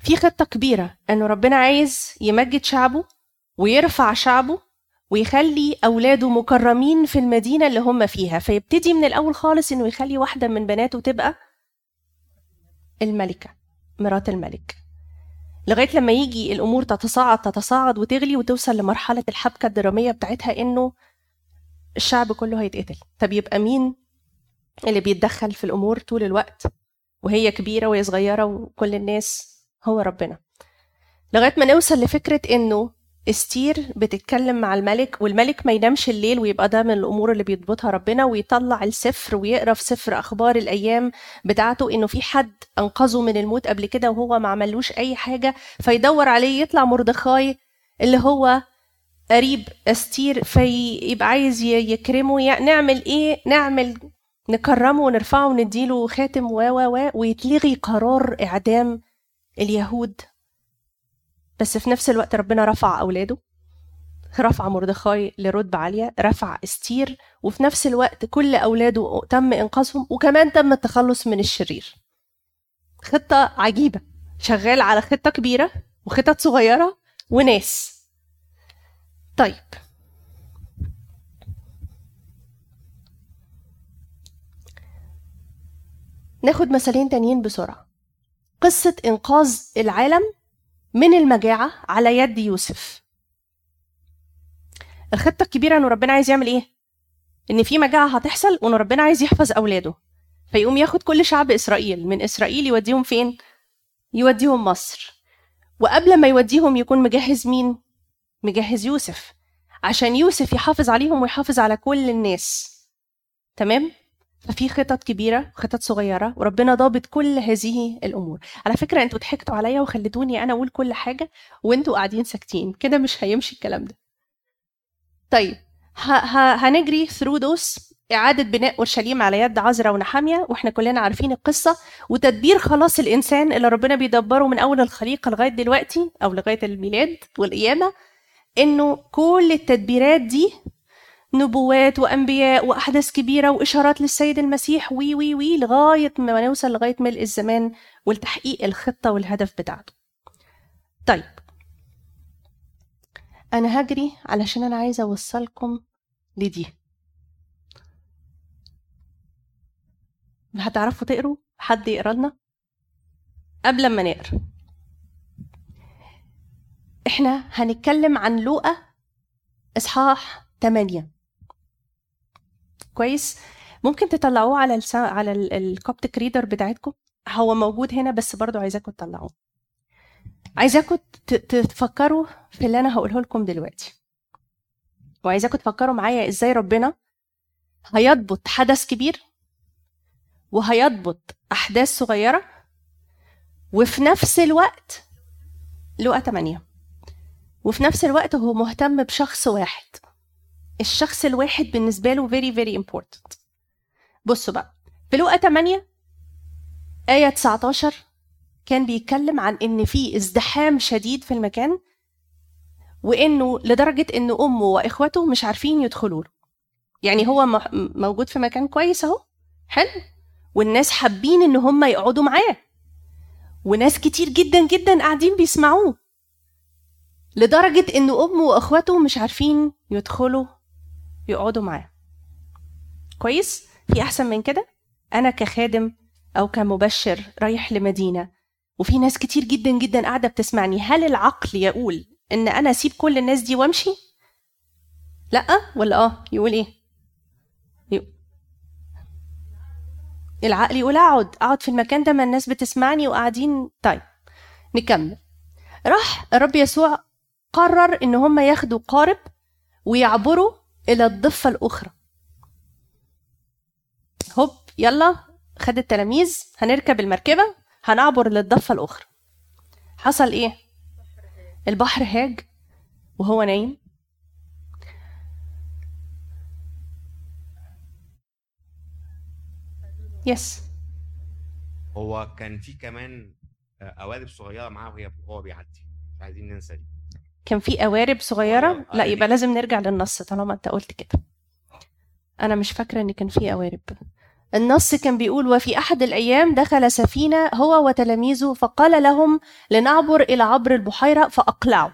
في خطة كبيرة إنه ربنا عايز يمجد شعبه ويرفع شعبه ويخلي أولاده مكرمين في المدينة اللي هم فيها. فيبتدي من الأول خالص إنه يخلي واحدة من بناته تبقى الملكة مرات الملك. لغاية لما يجي الأمور تتصاعد تتصاعد وتغلي وتوصل لمرحلة الحبكة الدرامية بتاعتها إنه الشعب كله هيتقتل. طب يبقى مين اللي بيتدخل في الأمور طول الوقت؟ وهي كبيرة وهي صغيرة وكل الناس هو ربنا. لغاية ما نوصل لفكرة إنه استير بتتكلم مع الملك والملك ما ينامش الليل ويبقى ده من الأمور اللي بيضبطها ربنا ويطلع السفر ويقرأ في سفر أخبار الأيام بتاعته إنه في حد أنقذه من الموت قبل كده وهو ما عملوش أي حاجة فيدور عليه يطلع مردخاي اللي هو قريب استير فيبقى عايز يكرمه يع- نعمل إيه؟ نعمل نكرمه ونرفعه ونديله خاتم و و و ويتلغي قرار إعدام اليهود. بس في نفس الوقت ربنا رفع أولاده رفع مردخاي لرتبة عالية رفع استير وفي نفس الوقت كل أولاده تم إنقاذهم وكمان تم التخلص من الشرير. خطة عجيبة. شغال على خطة كبيرة وخطط صغيرة وناس. طيب. ناخد مثالين تانيين بسرعة. قصة إنقاذ العالم من المجاعة على يد يوسف. الخطة الكبيرة إنه ربنا عايز يعمل إيه؟ إن في مجاعة هتحصل وإنه ربنا عايز يحفظ أولاده. فيقوم ياخد كل شعب إسرائيل. من إسرائيل يوديهم فين؟ يوديهم مصر. وقبل ما يوديهم يكون مجهز مين؟ مجهز يوسف. عشان يوسف يحافظ عليهم ويحافظ على كل الناس. تمام؟ ففي خطط كبيرة وخطط صغيرة وربنا ضابط كل هذه الأمور. على فكرة أنتوا ضحكتوا عليا وخليتوني أنا أقول كل حاجة وأنتوا قاعدين ساكتين. كده مش هيمشي الكلام ده. طيب ه- ه- هنجري through those إعادة بناء أورشليم على يد عزرا ونحامية وإحنا كلنا عارفين القصة. وتدبير خلاص الإنسان اللي ربنا بيدبره من أول الخليقة لغاية دلوقتي أو لغاية الميلاد والقيامة إنه كل التدبيرات دي نبوات وأنبياء وأحداث كبيرة وإشارات للسيد المسيح وي وي وي لغاية ما نوصل لغاية ملء الزمان والتحقيق الخطة والهدف بتاعته. طيب. أنا هجري علشان أنا عايزة أوصلكم لدي. هتعرفوا تقروا؟ حد يقرا لنا؟ قبل ما نقرا. إحنا هنتكلم عن لوقا إصحاح 8 كويس. ممكن تطلعوه على السا... على الكوبتك ريدر بتاعتكم. هو موجود هنا بس برضو عايزاكم تطلعوه. عايزاكم تفكروا في اللي أنا هقوله لكم دلوقتي. وعايزاكم تفكروا معايا إزاي ربنا هيضبط حدث كبير وهيضبط أحداث صغيرة وفي نفس الوقت لقى 8 وفي نفس الوقت هو مهتم بشخص واحد. الشخص الواحد بالنسبة له very very important. بصوا بقى في لقى 8 آية 19 كان بيتكلم عن إن في ازدحام شديد في المكان وإنه لدرجة إن أمه وإخوته مش عارفين يدخلوا له. يعني هو موجود في مكان كويس أهو حلو والناس حابين إن هم يقعدوا معاه. وناس كتير جدا جدا قاعدين بيسمعوه. لدرجة إن أمه وإخواته مش عارفين يدخلوا يقعدوا معاه. كويس؟ في أحسن من كده؟ أنا كخادم أو كمبشر رايح لمدينة وفي ناس كتير جدا جدا قاعدة بتسمعني هل العقل يقول إن أنا أسيب كل الناس دي وأمشي؟ لأ ولا آه؟ يقول؟ يق- العقل يقول أقعد أقعد في المكان ده ما الناس بتسمعني وقاعدين. طيب نكمل. راح الرب يسوع قرر إن هم ياخدوا قارب ويعبروا إلى الضفة الأخرى. هوب يلا خد التلاميذ هنركب المركبة هنعبر للضفة الأخرى. حصل إيه؟ البحر هاج وهو نايم. يس هو كان في كمان آه، قوالب صغيرة معاه وهي وهو بيعدي. مش عايزين ننسى دي. كان في قوارب صغيرة؟ صغيرة، لا يبقى. لازم نرجع للنص طالما انت قلت كده. أنا مش فاكرة إن كان في قوارب. النص كان بيقول وفي أحد الأيام دخل سفينة هو وتلاميذه فقال لهم لنعبر إلى عبر البحيرة فأقلعوا.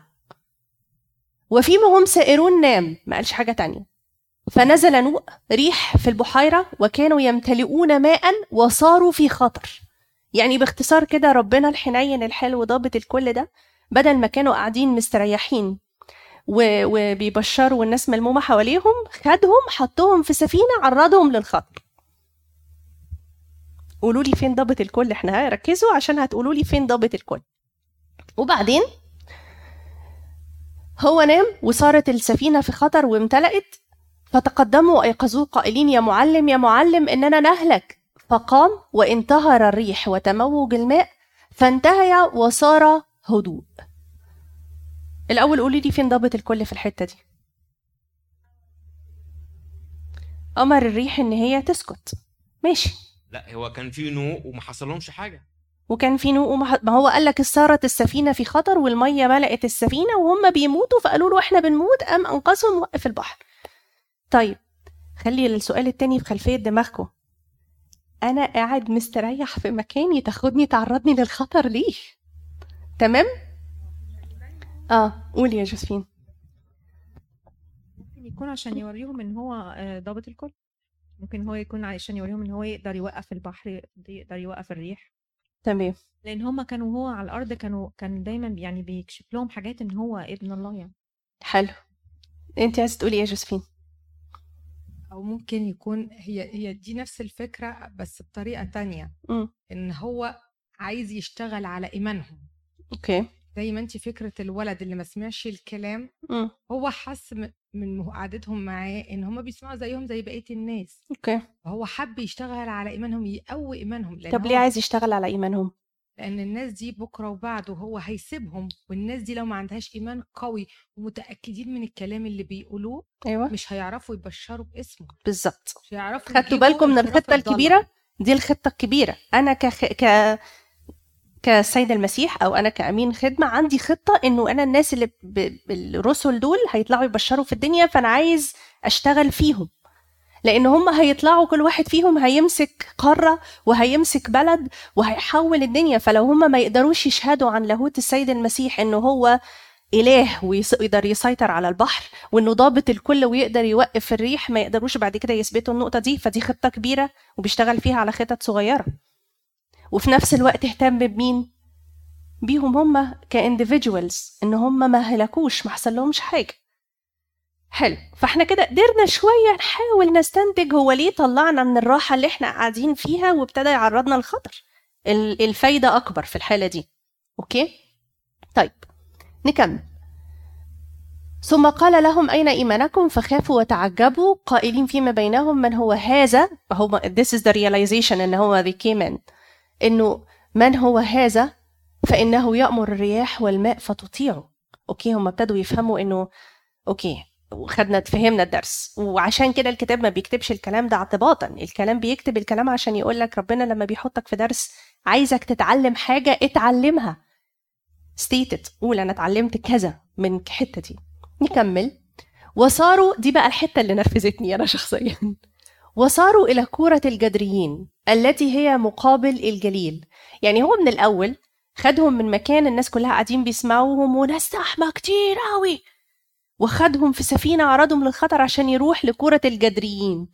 وفيما هم سائرون نام. ما قالش حاجة تانية. فنزل نوء ريح في البحيرة وكانوا يمتلئون ماء وصاروا في خطر. يعني باختصار كده ربنا الحنين الحلو ضابط الكل ده بدل ما كانوا قاعدين مستريحين وبيبشروا والناس ملمومة حواليهم خدهم حطهم في سفينة عرضهم للخطر. قولوا لي فين ضابط الكل؟ إحنا ركزوا عشان هتقولوا لي فين ضابط الكل. وبعدين؟ هو نام وصارت السفينة في خطر وامتلأت فتقدموا وأيقظوه قائلين يا معلم يا معلم إننا نهلك. فقام وانتهر الريح وتموج الماء فانتهي وصار هدوء. الأول قولي لي فين ضابط الكل في الحتة دي. أمر الريح إن هي تسكت. ماشي. لا هو كان في نوء وما حصلهمش حاجة. وكان في نوء وما ما هو قال لك صارت السفينة في خطر والمية ملأت السفينة وهم بيموتوا فقالوا له إحنا بنموت قام أنقذهم وقف البحر. طيب خلي السؤال التاني في خلفية دماغكم. أنا قاعد مستريح في مكاني تاخدني تعرضني للخطر ليه؟ تمام؟ آه قولي يا جوزفين ممكن يكون عشان يوريهم إن هو آه، ضابط الكل؟ ممكن هو يكون عشان يوريهم إن هو يقدر يوقف البحر يقدر يوقف الريح؟ تمام. لأن هم كانوا هو على الأرض كانوا كان دايما يعني بيكشف لهم حاجات إن هو ابن الله يعني. حلو. أنت عايزه تقولي إيه يا جوزفين أو ممكن يكون هي هي دي نفس الفكرة بس بطريقة تانية. امم إن هو عايز يشتغل على إيمانهم. okay. زي ما انت فكرة الولد اللي ما سمعش الكلام امم هو حس م- من قعدتهم معاه إن هم بيسمعوا زيهم زي بقية الناس. okay. فهو حب يشتغل على إيمانهم يقوي إيمانهم طب هو- ليه عايز يشتغل على إيمانهم؟ لأن الناس دي بكرة وبعده هو هيسيبهم والناس دي لو ما عندهاش إيمان قوي ومتأكدين من الكلام اللي بيقولوه أيوه. مش هيعرفوا يبشروا باسمه. بالظبط. مش هيعرفوا خدتوا بالكم من الخطة. الكبيرة؟ دي الخطة الكبيرة. أنا كخ... ك كسيد المسيح أو أنا كأمين خدمة عندي خطة إنه أنا الناس اللي ب... الرسل دول هيطلعوا يبشروا في الدنيا فأنا عايز أشتغل فيهم. لأن هم هيطلعوا كل واحد فيهم هيمسك قارة وهيمسك بلد وهيحول الدنيا. فلو هم ما يقدروش يشهدوا عن لاهوت السيد المسيح إنه هو إله ويقدر يسيطر على البحر وإنه ضابط الكل ويقدر يوقف الريح ما يقدروش بعد كده يثبتوا النقطة دي فدي خطة كبيرة وبيشتغل فيها على خطط صغيرة. وفي نفس الوقت اهتم بمين؟ بيهم هم كانديفيدوالز إن هم ما هلكوش ما حصلهمش حاجة. حلو. فإحنا كده قدرنا شوية نحاول نستنتج هو ليه طلعنا من الراحة اللي إحنا قاعدين فيها وابتدى يعرضنا للخطر. ال- الفايدة أكبر في الحالة دي. okay؟ طيب. نكمل. ثم قال لهم أين إيمانكم؟ فخافوا وتعجبوا قائلين فيما بينهم من هو هذا هو this is the realization إن هو they came in. إنه من هو هذا؟ فإنه يأمر الرياح والماء فتطيعه. okay هم ابتدوا يفهموا إنه okay وخدنا فهمنا الدرس. وعشان كده الكتاب ما بيكتبش الكلام ده اعتباطا. الكلام بيكتب الكلام عشان يقول لك ربنا لما بيحطك في درس عايزك تتعلم حاجة اتعلمها. ستيتد قول أنا اتعلمت كذا من الحتة دي. نكمل. وصاروا دي بقى الحتة اللي نرفزتني أنا شخصيا. وصاروا إلى كورة الجدريين التي هي مقابل الجليل. يعني هو من الأول خدهم من مكان الناس كلها قاعدين بيسمعوهم وناس زحمه كتير قوي. وخدهم في سفينة عرضهم للخطر عشان يروح لكورة الجدريين.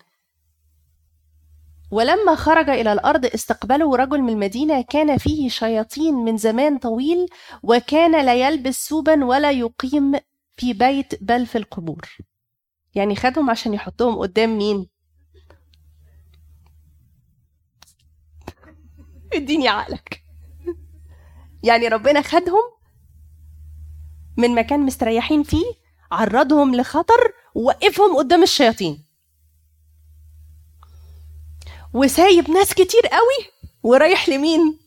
ولما خرج إلى الأرض استقبله رجل من المدينة كان فيه شياطين من زمان طويل وكان لا يلبس ثوبا ولا يقيم في بيت بل في القبور. يعني خدهم عشان يحطهم قدام مين؟ اديني عقلك. يعني ربنا خدهم من مكان مستريحين فيه عرضهم لخطر ووقفهم قدام الشياطين. وسايب ناس كتير قوي ورايح لمين؟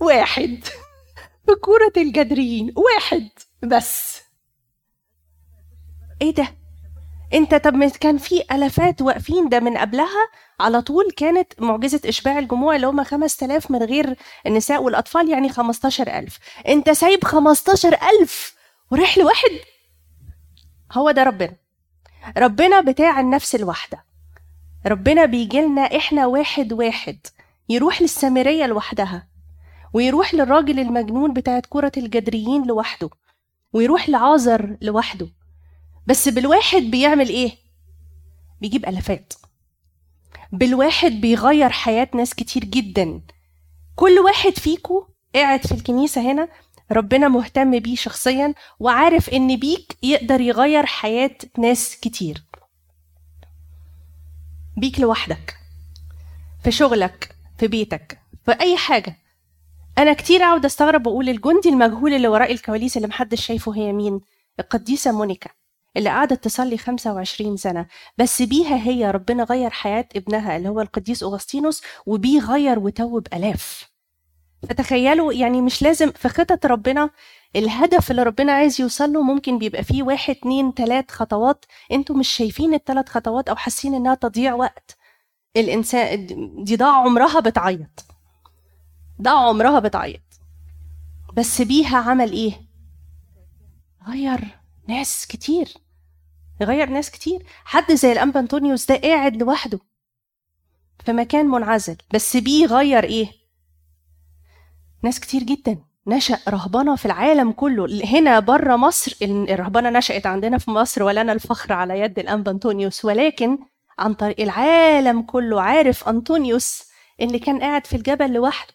واحد. في كورة الجدريين واحد بس. إيه ده؟ انت طب كان في ألافات واقفين ده من قبلها؟ على طول كانت معجزة إشباع الجموع اللي هم 5000 من غير النساء والأطفال يعني 15000 أنت سايب 15000 ورايح لواحد؟ هو ده ربنا. ربنا بتاع النفس الواحدة. ربنا بيجيلنا إحنا واحد واحد. يروح للسامرية لوحدها ويروح للراجل المجنون بتاعت كرة الجدريين لوحده ويروح لعازر لوحده. بس بالواحد بيعمل إيه؟ بيجيب ألافات. بالواحد بيغير حياة ناس كتير جدا. كل واحد فيكو قاعد في الكنيسة هنا ربنا مهتم بيه شخصيا وعارف إن بيك يقدر يغير حياة ناس كتير. بيك لوحدك في شغلك في بيتك في أي حاجة. أنا كتير أقعد أستغرب وأقول الجندي المجهول اللي وراء الكواليس اللي محدش شايفه هي مين؟ القديسة مونيكا. اللي قعدت تصلي 25 سنة. بس بيها هي ربنا غير حياة ابنها اللي هو القديس أغسطينوس وبيه غير وتوب ألاف. فتخيلوا يعني مش لازم في خطط ربنا الهدف اللي ربنا عايز يوصل له ممكن بيبقى فيه واحد اتنين تلات خطوات. أنتوا مش شايفين التلات خطوات أو حاسين إنها تضييع وقت. الإنسان دي ضاع عمرها بتعيط. ضاع عمرها بتعيط. بس بيها عمل إيه؟ غير ناس كتير. غير ناس كتير. حد زي الانبا انطونيوس ده قاعد لوحده في مكان منعزل. بس بيه غير إيه؟ ناس كتير جدا نشأ رهبنة في العالم كله. هنا بره مصر الرهبنة نشأت عندنا في مصر ولنا الفخر على يد الأنبا أنطونيوس ولكن عن طريق العالم كله عارف أنطونيوس اللي كان قاعد في الجبل لوحده.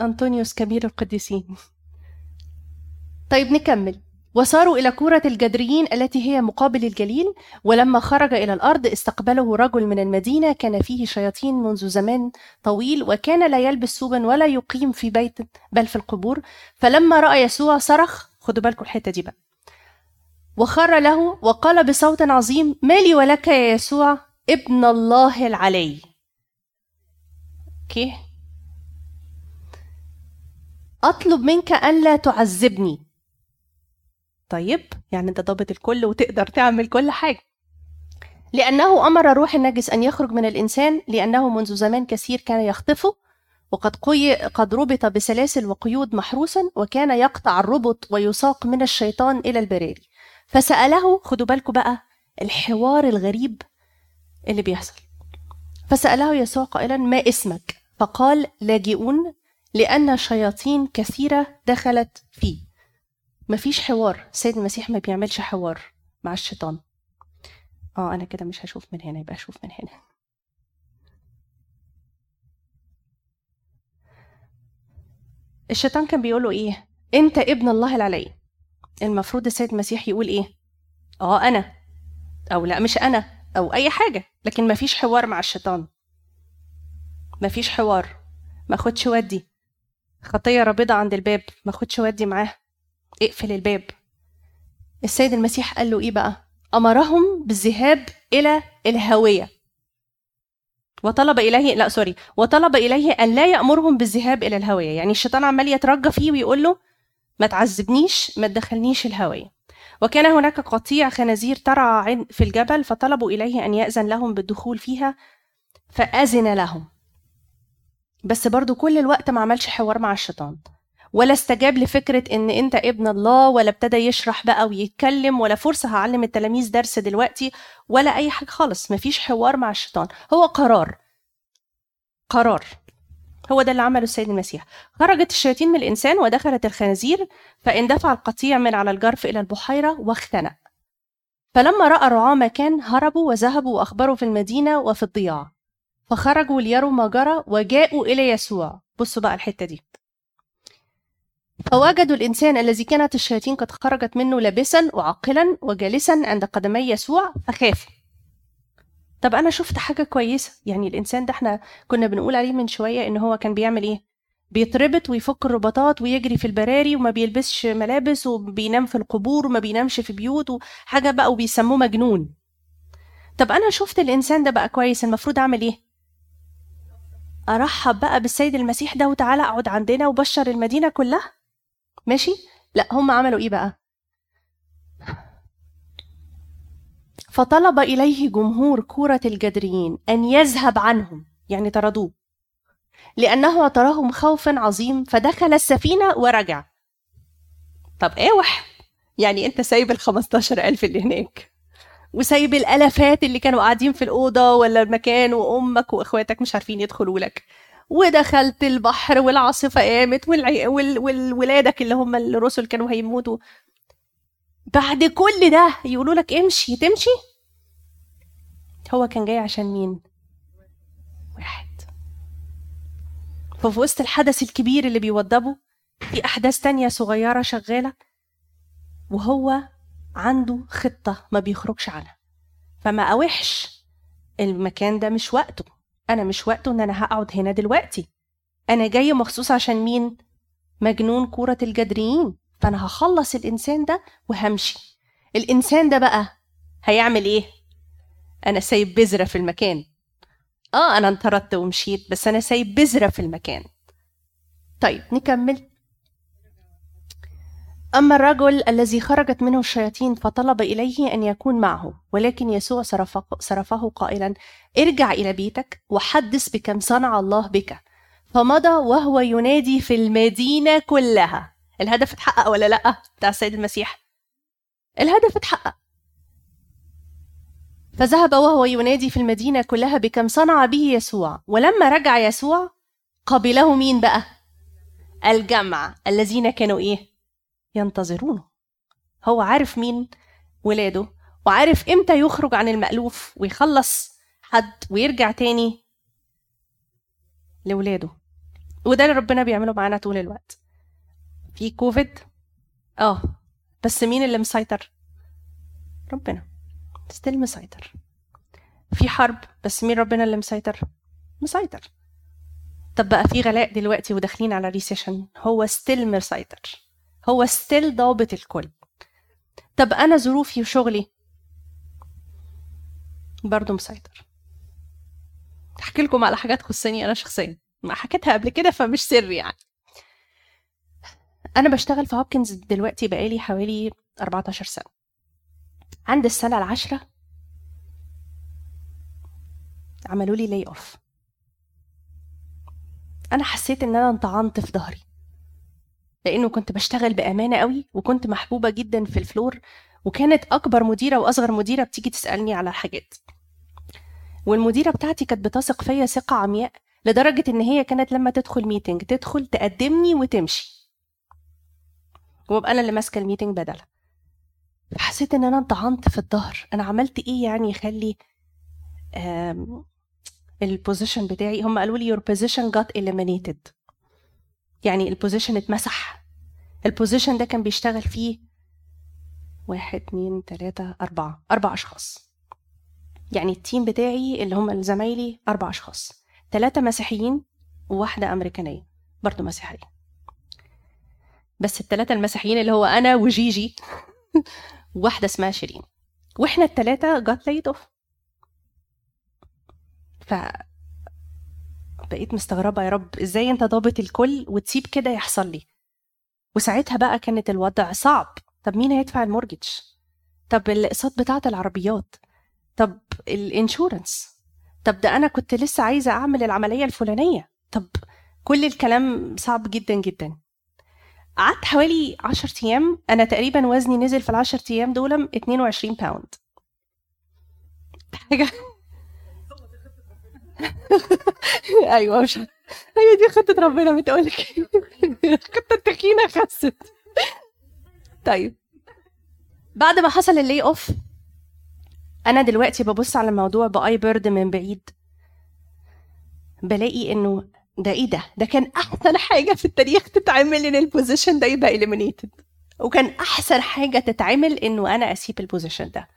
أنطونيوس كبير القديسين. طيب نكمل. وصاروا إلى كورة الجدريين التي هي مقابل الجليل ولما خرج إلى الأرض استقبله رجل من المدينة كان فيه شياطين منذ زمان طويل وكان لا يلبس ثوبا ولا يقيم في بيت بل في القبور. فلما رأى يسوع صرخ خدوا بالكم الحتة دي بقى. وخر له وقال بصوت عظيم ما لي ولك يا يسوع ابن الله العلي. أوكي. أطلب منك الا تعذبني. طيب؟ يعني انت ضابط الكل وتقدر تعمل كل حاجة. لأنه أمر الروح النجس أن يخرج من الإنسان لأنه منذ زمان كثير كان يخطفه وقد قي قد ربط بسلاسل وقيود محروسا وكان يقطع الربط ويساق من الشيطان إلى البراري فسأله خدوا بالكم بقى الحوار الغريب اللي بيحصل. فسأله يسوع قائلا ما اسمك؟ فقال لاجئون لأن شياطين كثيرة دخلت فيه. مفيش حوار. السيد المسيح ما بيعملش حوار مع الشيطان. آه أنا كده مش هشوف من هنا يبقى أشوف من هنا. الشيطان كان بيقول له إيه؟ أنت ابن الله العلي. المفروض السيد المسيح يقول إيه؟ آه أنا. أو لا مش أنا. أو أي حاجة. لكن مفيش حوار مع الشيطان. مفيش حوار. ما خدش ودي. خطية رابضة عند الباب. ما خدش ودي معاه. اقفل الباب. السيد المسيح قال له إيه بقى؟ أمرهم بالذهاب إلى الهاويه وطلب إليه لا سوري وطلب إليه أن لا يأمرهم بالذهاب إلى الهاويه يعني الشيطان عمال يترجى فيه ويقول له ما تعذبنيش ما تدخلنيش الهاويه وكان هناك قطيع خنازير ترعى في الجبل فطلبوا إليه أن يأذن لهم بالدخول فيها فأذن لهم. بس برضو كل الوقت ما عملش حوار مع الشيطان. ولا استجاب لفكرة إن أنت ابن الله ولا ابتدى يشرح بقى ويتكلم ولا فرصة هعلم التلاميذ درس دلوقتي ولا أي حاجة خالص. مفيش حوار مع الشيطان. هو قرار. قرار. هو ده اللي عمله السيد المسيح. خرجت الشياطين من الإنسان ودخلت الخنازير فاندفع القطيع من على الجرف إلى البحيرة واختنق. فلما رأى الرعاة مكان هربوا وذهبوا وأخبروا في المدينة وفي الضياع. فخرجوا ليروا ما جرى وجاءوا إلى يسوع. بصوا بقى الحتة دي. فوجدوا الإنسان الذي كانت الشياطين قد خرجت منه لابسا وعاقلا وجالسا عند قدمي يسوع فخافوا طب أنا شفت حاجة كويسة؟ يعني الإنسان ده إحنا كنا بنقول عليه من شوية إن هو كان بيعمل إيه؟ بيتربط ويفك الرباطات ويجري في البراري وما بيلبسش ملابس وبينام في القبور وما بينامش في بيوت وحاجة بقى وبيسموه مجنون. طب أنا شفت الإنسان ده بقى كويس المفروض أعمل إيه؟ أرحب بقى بالسيد المسيح ده وتعالى أقعد عندنا وبشر المدينة كلها؟ ماشي؟ لا هم عملوا إيه بقى؟ فطلب إليه جمهور كوره الجدريين أن يذهب عنهم يعني طردوه لأنه اعتراهم خوف عظيم فدخل السفينة ورجع. طب اوح يعني أنت سايب ال 15000 اللي هناك وسايب الألافات اللي كانوا قاعدين في الأوضة ولا المكان وأمك وأخواتك مش عارفين يدخلوا لك. ودخلت البحر والعاصفة قامت والعي... وال... والولادك اللي هم الرسل كانوا هيموتوا. بعد كل ده يقولوا لك امشي تمشي؟ هو كان جاي عشان مين؟ واحد. ففي وسط الحدث الكبير اللي بيوضبه في أحداث تانية صغيرة شغالة وهو عنده خطة ما بيخرجش عنها. فما أوحش المكان ده مش وقته. أنا مش وقته إن أنا هقعد هنا دلوقتي. أنا جاي مخصوص عشان مين؟ مجنون كورة الجدريين. فأنا هخلص الإنسان ده وهمشي. الإنسان ده بقى هيعمل إيه؟ أنا سايب بذرة في المكان. آه أنا انطردت ومشيت بس أنا سايب بذرة في المكان. طيب نكمل. أما الرجل الذي خرجت منه الشياطين فطلب إليه أن يكون معه ولكن يسوع صرفه, قائلا ارجع إلى بيتك وحدث بكم صنع الله بك. فمضى وهو ينادي في المدينة كلها. الهدف اتحقق ولا لأ؟ بتاع السيد المسيح. الهدف اتحقق. فذهب وهو ينادي في المدينة كلها بكم صنع به يسوع. ولما رجع يسوع قبله مين بقى؟ الجمع الذين كانوا إيه؟ ينتظرونه. هو عارف مين ولاده وعارف إمتى يخرج عن المألوف ويخلص حد ويرجع تاني لولاده. وده اللي ربنا بيعمله معانا طول الوقت. في كوفيد؟ آه بس مين اللي مسيطر؟ ربنا. ستيل مسيطر. في حرب بس مين ربنا اللي مسيطر؟ مسيطر. طب بقى في غلاء دلوقتي وداخلين على recession هو still مسيطر. هو still ضابط الكل. طب أنا ظروفي وشغلي؟ برضه مسيطر. احكي لكم على حاجات تخصني أنا شخصيا. ما حكيتها قبل كده فمش سر يعني. أنا بشتغل في Hopkins دلوقتي بقالي حوالي 14 سنة. عند السنة العاشرة عملوا لي layoff أنا حسيت إن أنا انطعنت في ظهري. لأنه كنت بشتغل بأمانة قوي وكنت محبوبة جدا في ال floor وكانت أكبر مديرة وأصغر مديرة بتيجي تسألني على حاجات والمديرة بتاعتي كانت بتثق فيا ثقة عمياء لدرجة إن هي كانت لما تدخل meeting تدخل تقدمني وتمشي. وأبقى أنا اللي ماسكة ال meeting بدلها. فحسيت إن أنا انطعنت في الظهر. أنا عملت إيه يعني يخلي ال position بتاعي؟ هم قالوا لي your position got eliminated. يعني ال position اتمسح. ال position ده كان بيشتغل فيه واحد اتنين تلاتة أربعة أربع أشخاص. يعني ال team بتاعي اللي هم زمايلي أربع أشخاص. تلاتة مسيحيين وواحدة أمريكانية برضو مسيحية. بس التلاتة المسيحيين اللي هو أنا وجيجي واحدة اسمها شيرين. وإحنا التلاتة جات laid اوف ف بقيت مستغربة يا رب إزاي أنت ضابط الكل وتسيب كده يحصل لي؟ وساعتها بقى كانت الوضع صعب. طب مين هيدفع المورجج؟ طب الأقساط بتاعة العربيات؟ طب الإنشورنس؟ طب ده أنا كنت لسه عايزة أعمل العملية الفلانية. طب كل الكلام صعب جدا جدا. قعدت حوالي 10 أيام. أنا تقريبا وزني نزل في العشر أيام دول 22 باوند حاجة أيوه مش هي دي خطة ربنا بتقولك خطة التخينه خست. طيب. بعد ما حصل ال layoff أنا دلوقتي ببص على الموضوع ب eye bird من بعيد. بلاقي إنه ده إيه ده؟ ده كان أحسن حاجة في التاريخ تتعمل إن ال position ده يبقى eliminated وكان أحسن حاجة تتعمل إنه أنا أسيب ال position ده.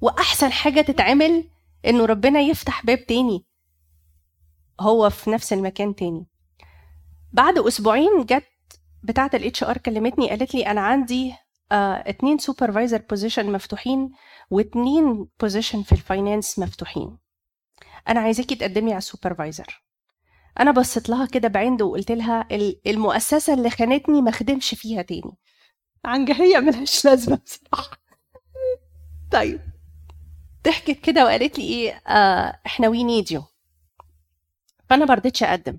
وأحسن حاجة تتعمل إنه ربنا يفتح باب تاني. هو في نفس المكان تاني. بعد أسبوعين جت بتاعة ال HR كلمتني قالت لي أنا عندي آه اتنين supervisor position مفتوحين واتنين position في ال finance مفتوحين. أنا عايزاكي تقدمي على ال supervisor أنا بصيت لها كده بعند وقلت لها المؤسسة اللي خانتني ما خدمش فيها تاني. عنجهيه ملهاش لازمة بصراحة. طيب. ضحكت كده وقالت لي إيه آه إحنا we need you فأنا ما رضيتش أقدم.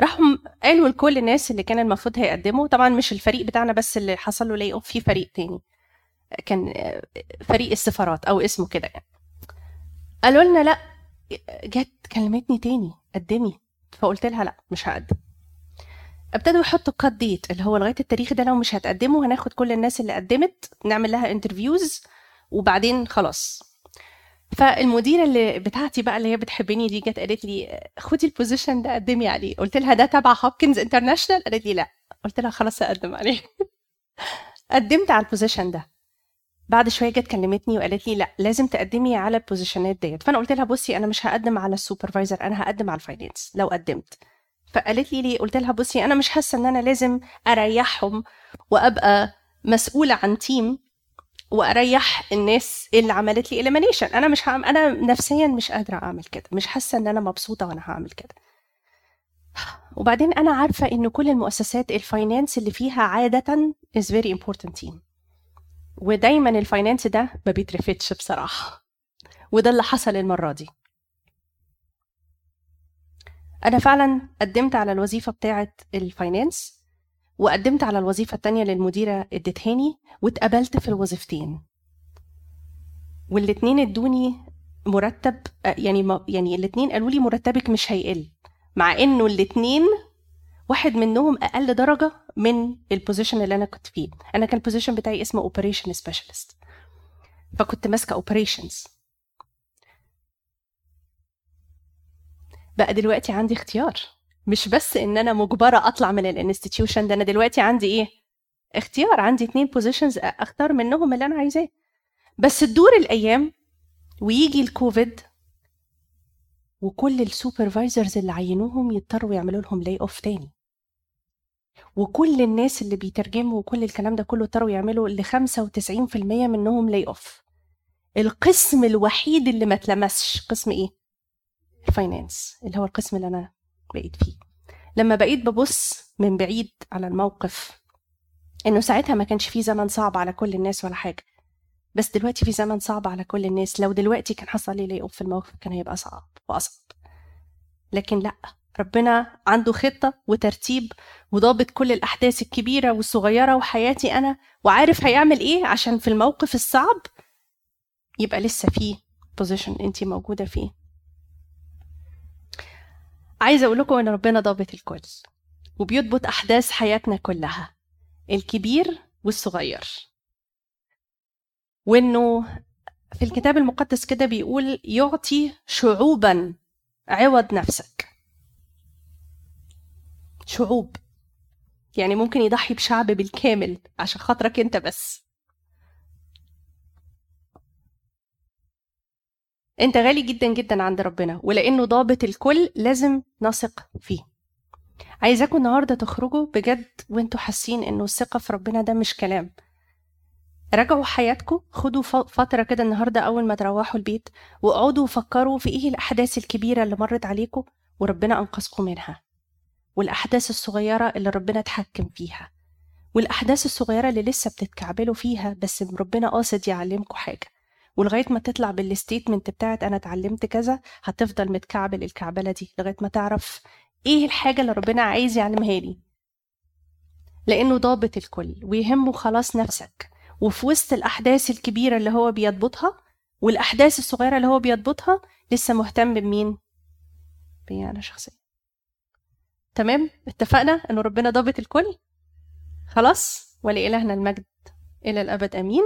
راحوا قالوا لكل الناس اللي كان المفروض هيقدموا طبعا مش الفريق بتاعنا بس اللي حصل له layoff في فريق تاني. كان فريق السفارات أو اسمه كده يعني. قالوا لنا لأ جت كلمتني تاني قدمي. فقلت لها لأ مش هقدم. ابتدوا يحطوا cut date اللي هو لغاية التاريخ ده لو مش هتقدموا هناخد كل الناس اللي قدمت نعمل لها interviews وبعدين خلاص. فالمديرة اللي بتاعتي بقى اللي هي بتحبني دي جت قالت لي خدي ال position ده قدمي عليه. قلت لها ده تبع Hopkins International قالت لي لا. قلت لها خلاص أقدم عليه. قدمت على ال position ده. بعد شوية جت كلمتني وقالت لي لا لازم تقدمي على ال positionات ديت. فأنا قلت لها بصي أنا مش هقدم على ال supervisor أنا هقدم على ال finance لو قدمت. فقالت لي ليه؟ قلت لها بصي أنا مش حاسة إن أنا لازم أريحهم وأبقى مسؤولة عن team وأريح الناس اللي عملت لي elimination أنا مش هعمل أنا نفسيا مش قادرة أعمل كده. مش حاسة إن أنا مبسوطة وأنا هعمل كده. وبعدين أنا عارفة إن كل المؤسسات ال finance اللي فيها عادة is very important team. ودايما ال finance ده ما بيترفدش بصراحة. وده اللي حصل المرة دي. أنا فعلا قدمت على الوظيفة بتاعة ال finance وقدمت على الوظيفة التانية للمديرة ادتهاني واتقبلت في الوظيفتين. والاتنين ادوني مرتب يعني يعني الاتنين قالوا لي مرتبك مش هيقل مع إنه الاتنين واحد منهم أقل درجة من ال position اللي أنا كنت فيه. أنا كان ال position بتاعي اسمه operation specialist فكنت ماسكة operations بقى دلوقتي عندي اختيار. مش بس إن أنا مجبرة أطلع من ال institution ده أنا دلوقتي عندي إيه؟ اختيار عندي اتنين positions أختار منهم اللي أنا عايزاه. بس تدور الأيام ويجي الكوفيد وكل ال supervisors اللي عينوهم يضطروا يعملوا لهم layoff تاني. وكل الناس اللي بيترجموا وكل الكلام ده كله اضطروا يعملوا ل 95% منهم layoff القسم الوحيد اللي ما اتلمسش قسم إيه؟ ال finance اللي هو القسم اللي أنا بقيت فيه. لما بقيت ببص من بعيد على الموقف إنه ساعتها ما كانش فيه زمن صعب على كل الناس ولا حاجة. بس دلوقتي في زمن صعب على كل الناس. لو دلوقتي كان حصل لي off في الموقف كان هيبقى صعب وأصعب. لكن لأ ربنا عنده خطة وترتيب وضابط كل الأحداث الكبيرة والصغيرة وحياتي أنا وعارف هيعمل إيه عشان في الموقف الصعب يبقى لسه فيه بوزيشن انت موجودة فيه. عايزة أقول لكم إن ربنا ضابط الكل وبيضبط أحداث حياتنا كلها الكبير والصغير. وإنه في الكتاب المقدس كده بيقول يعطي شعوبا عوض نفسك. شعوب. يعني ممكن يضحي بشعب بالكامل عشان خاطرك أنت بس. انت غالي جدا جدا عند ربنا ولأنه ضابط الكل لازم نثق فيه. عايزاكم النهارده تخرجوا بجد وانتوا حاسين إنه الثقة في ربنا ده مش كلام. راجعوا حياتكم خدوا فترة كده النهارده أول ما تروحوا البيت واقعدوا وفكروا في إيه الأحداث الكبيرة اللي مرت عليكم وربنا أنقذكم منها. والأحداث الصغيرة اللي ربنا اتحكم فيها. والأحداث الصغيرة اللي لسه بتتكعبلوا فيها بس ربنا قاصد يعلمكم حاجة. ولغاية ما تطلع بالستيتمنت بتاعت أنا اتعلمت كذا هتفضل متكعبل الكعبلة دي لغاية ما تعرف إيه الحاجة اللي ربنا عايز يعلمها لي. لأنه ضابط الكل ويهمه خلاص نفسك. وفي وسط الأحداث الكبيرة اللي هو بيضبطها والأحداث الصغيرة اللي هو بيضبطها لسه مهتم بمين؟ بيا أنا شخصيا. تمام؟ اتفقنا انه ربنا ضابط الكل؟ خلاص؟ ولإلهنا المجد إلى الأبد آمين.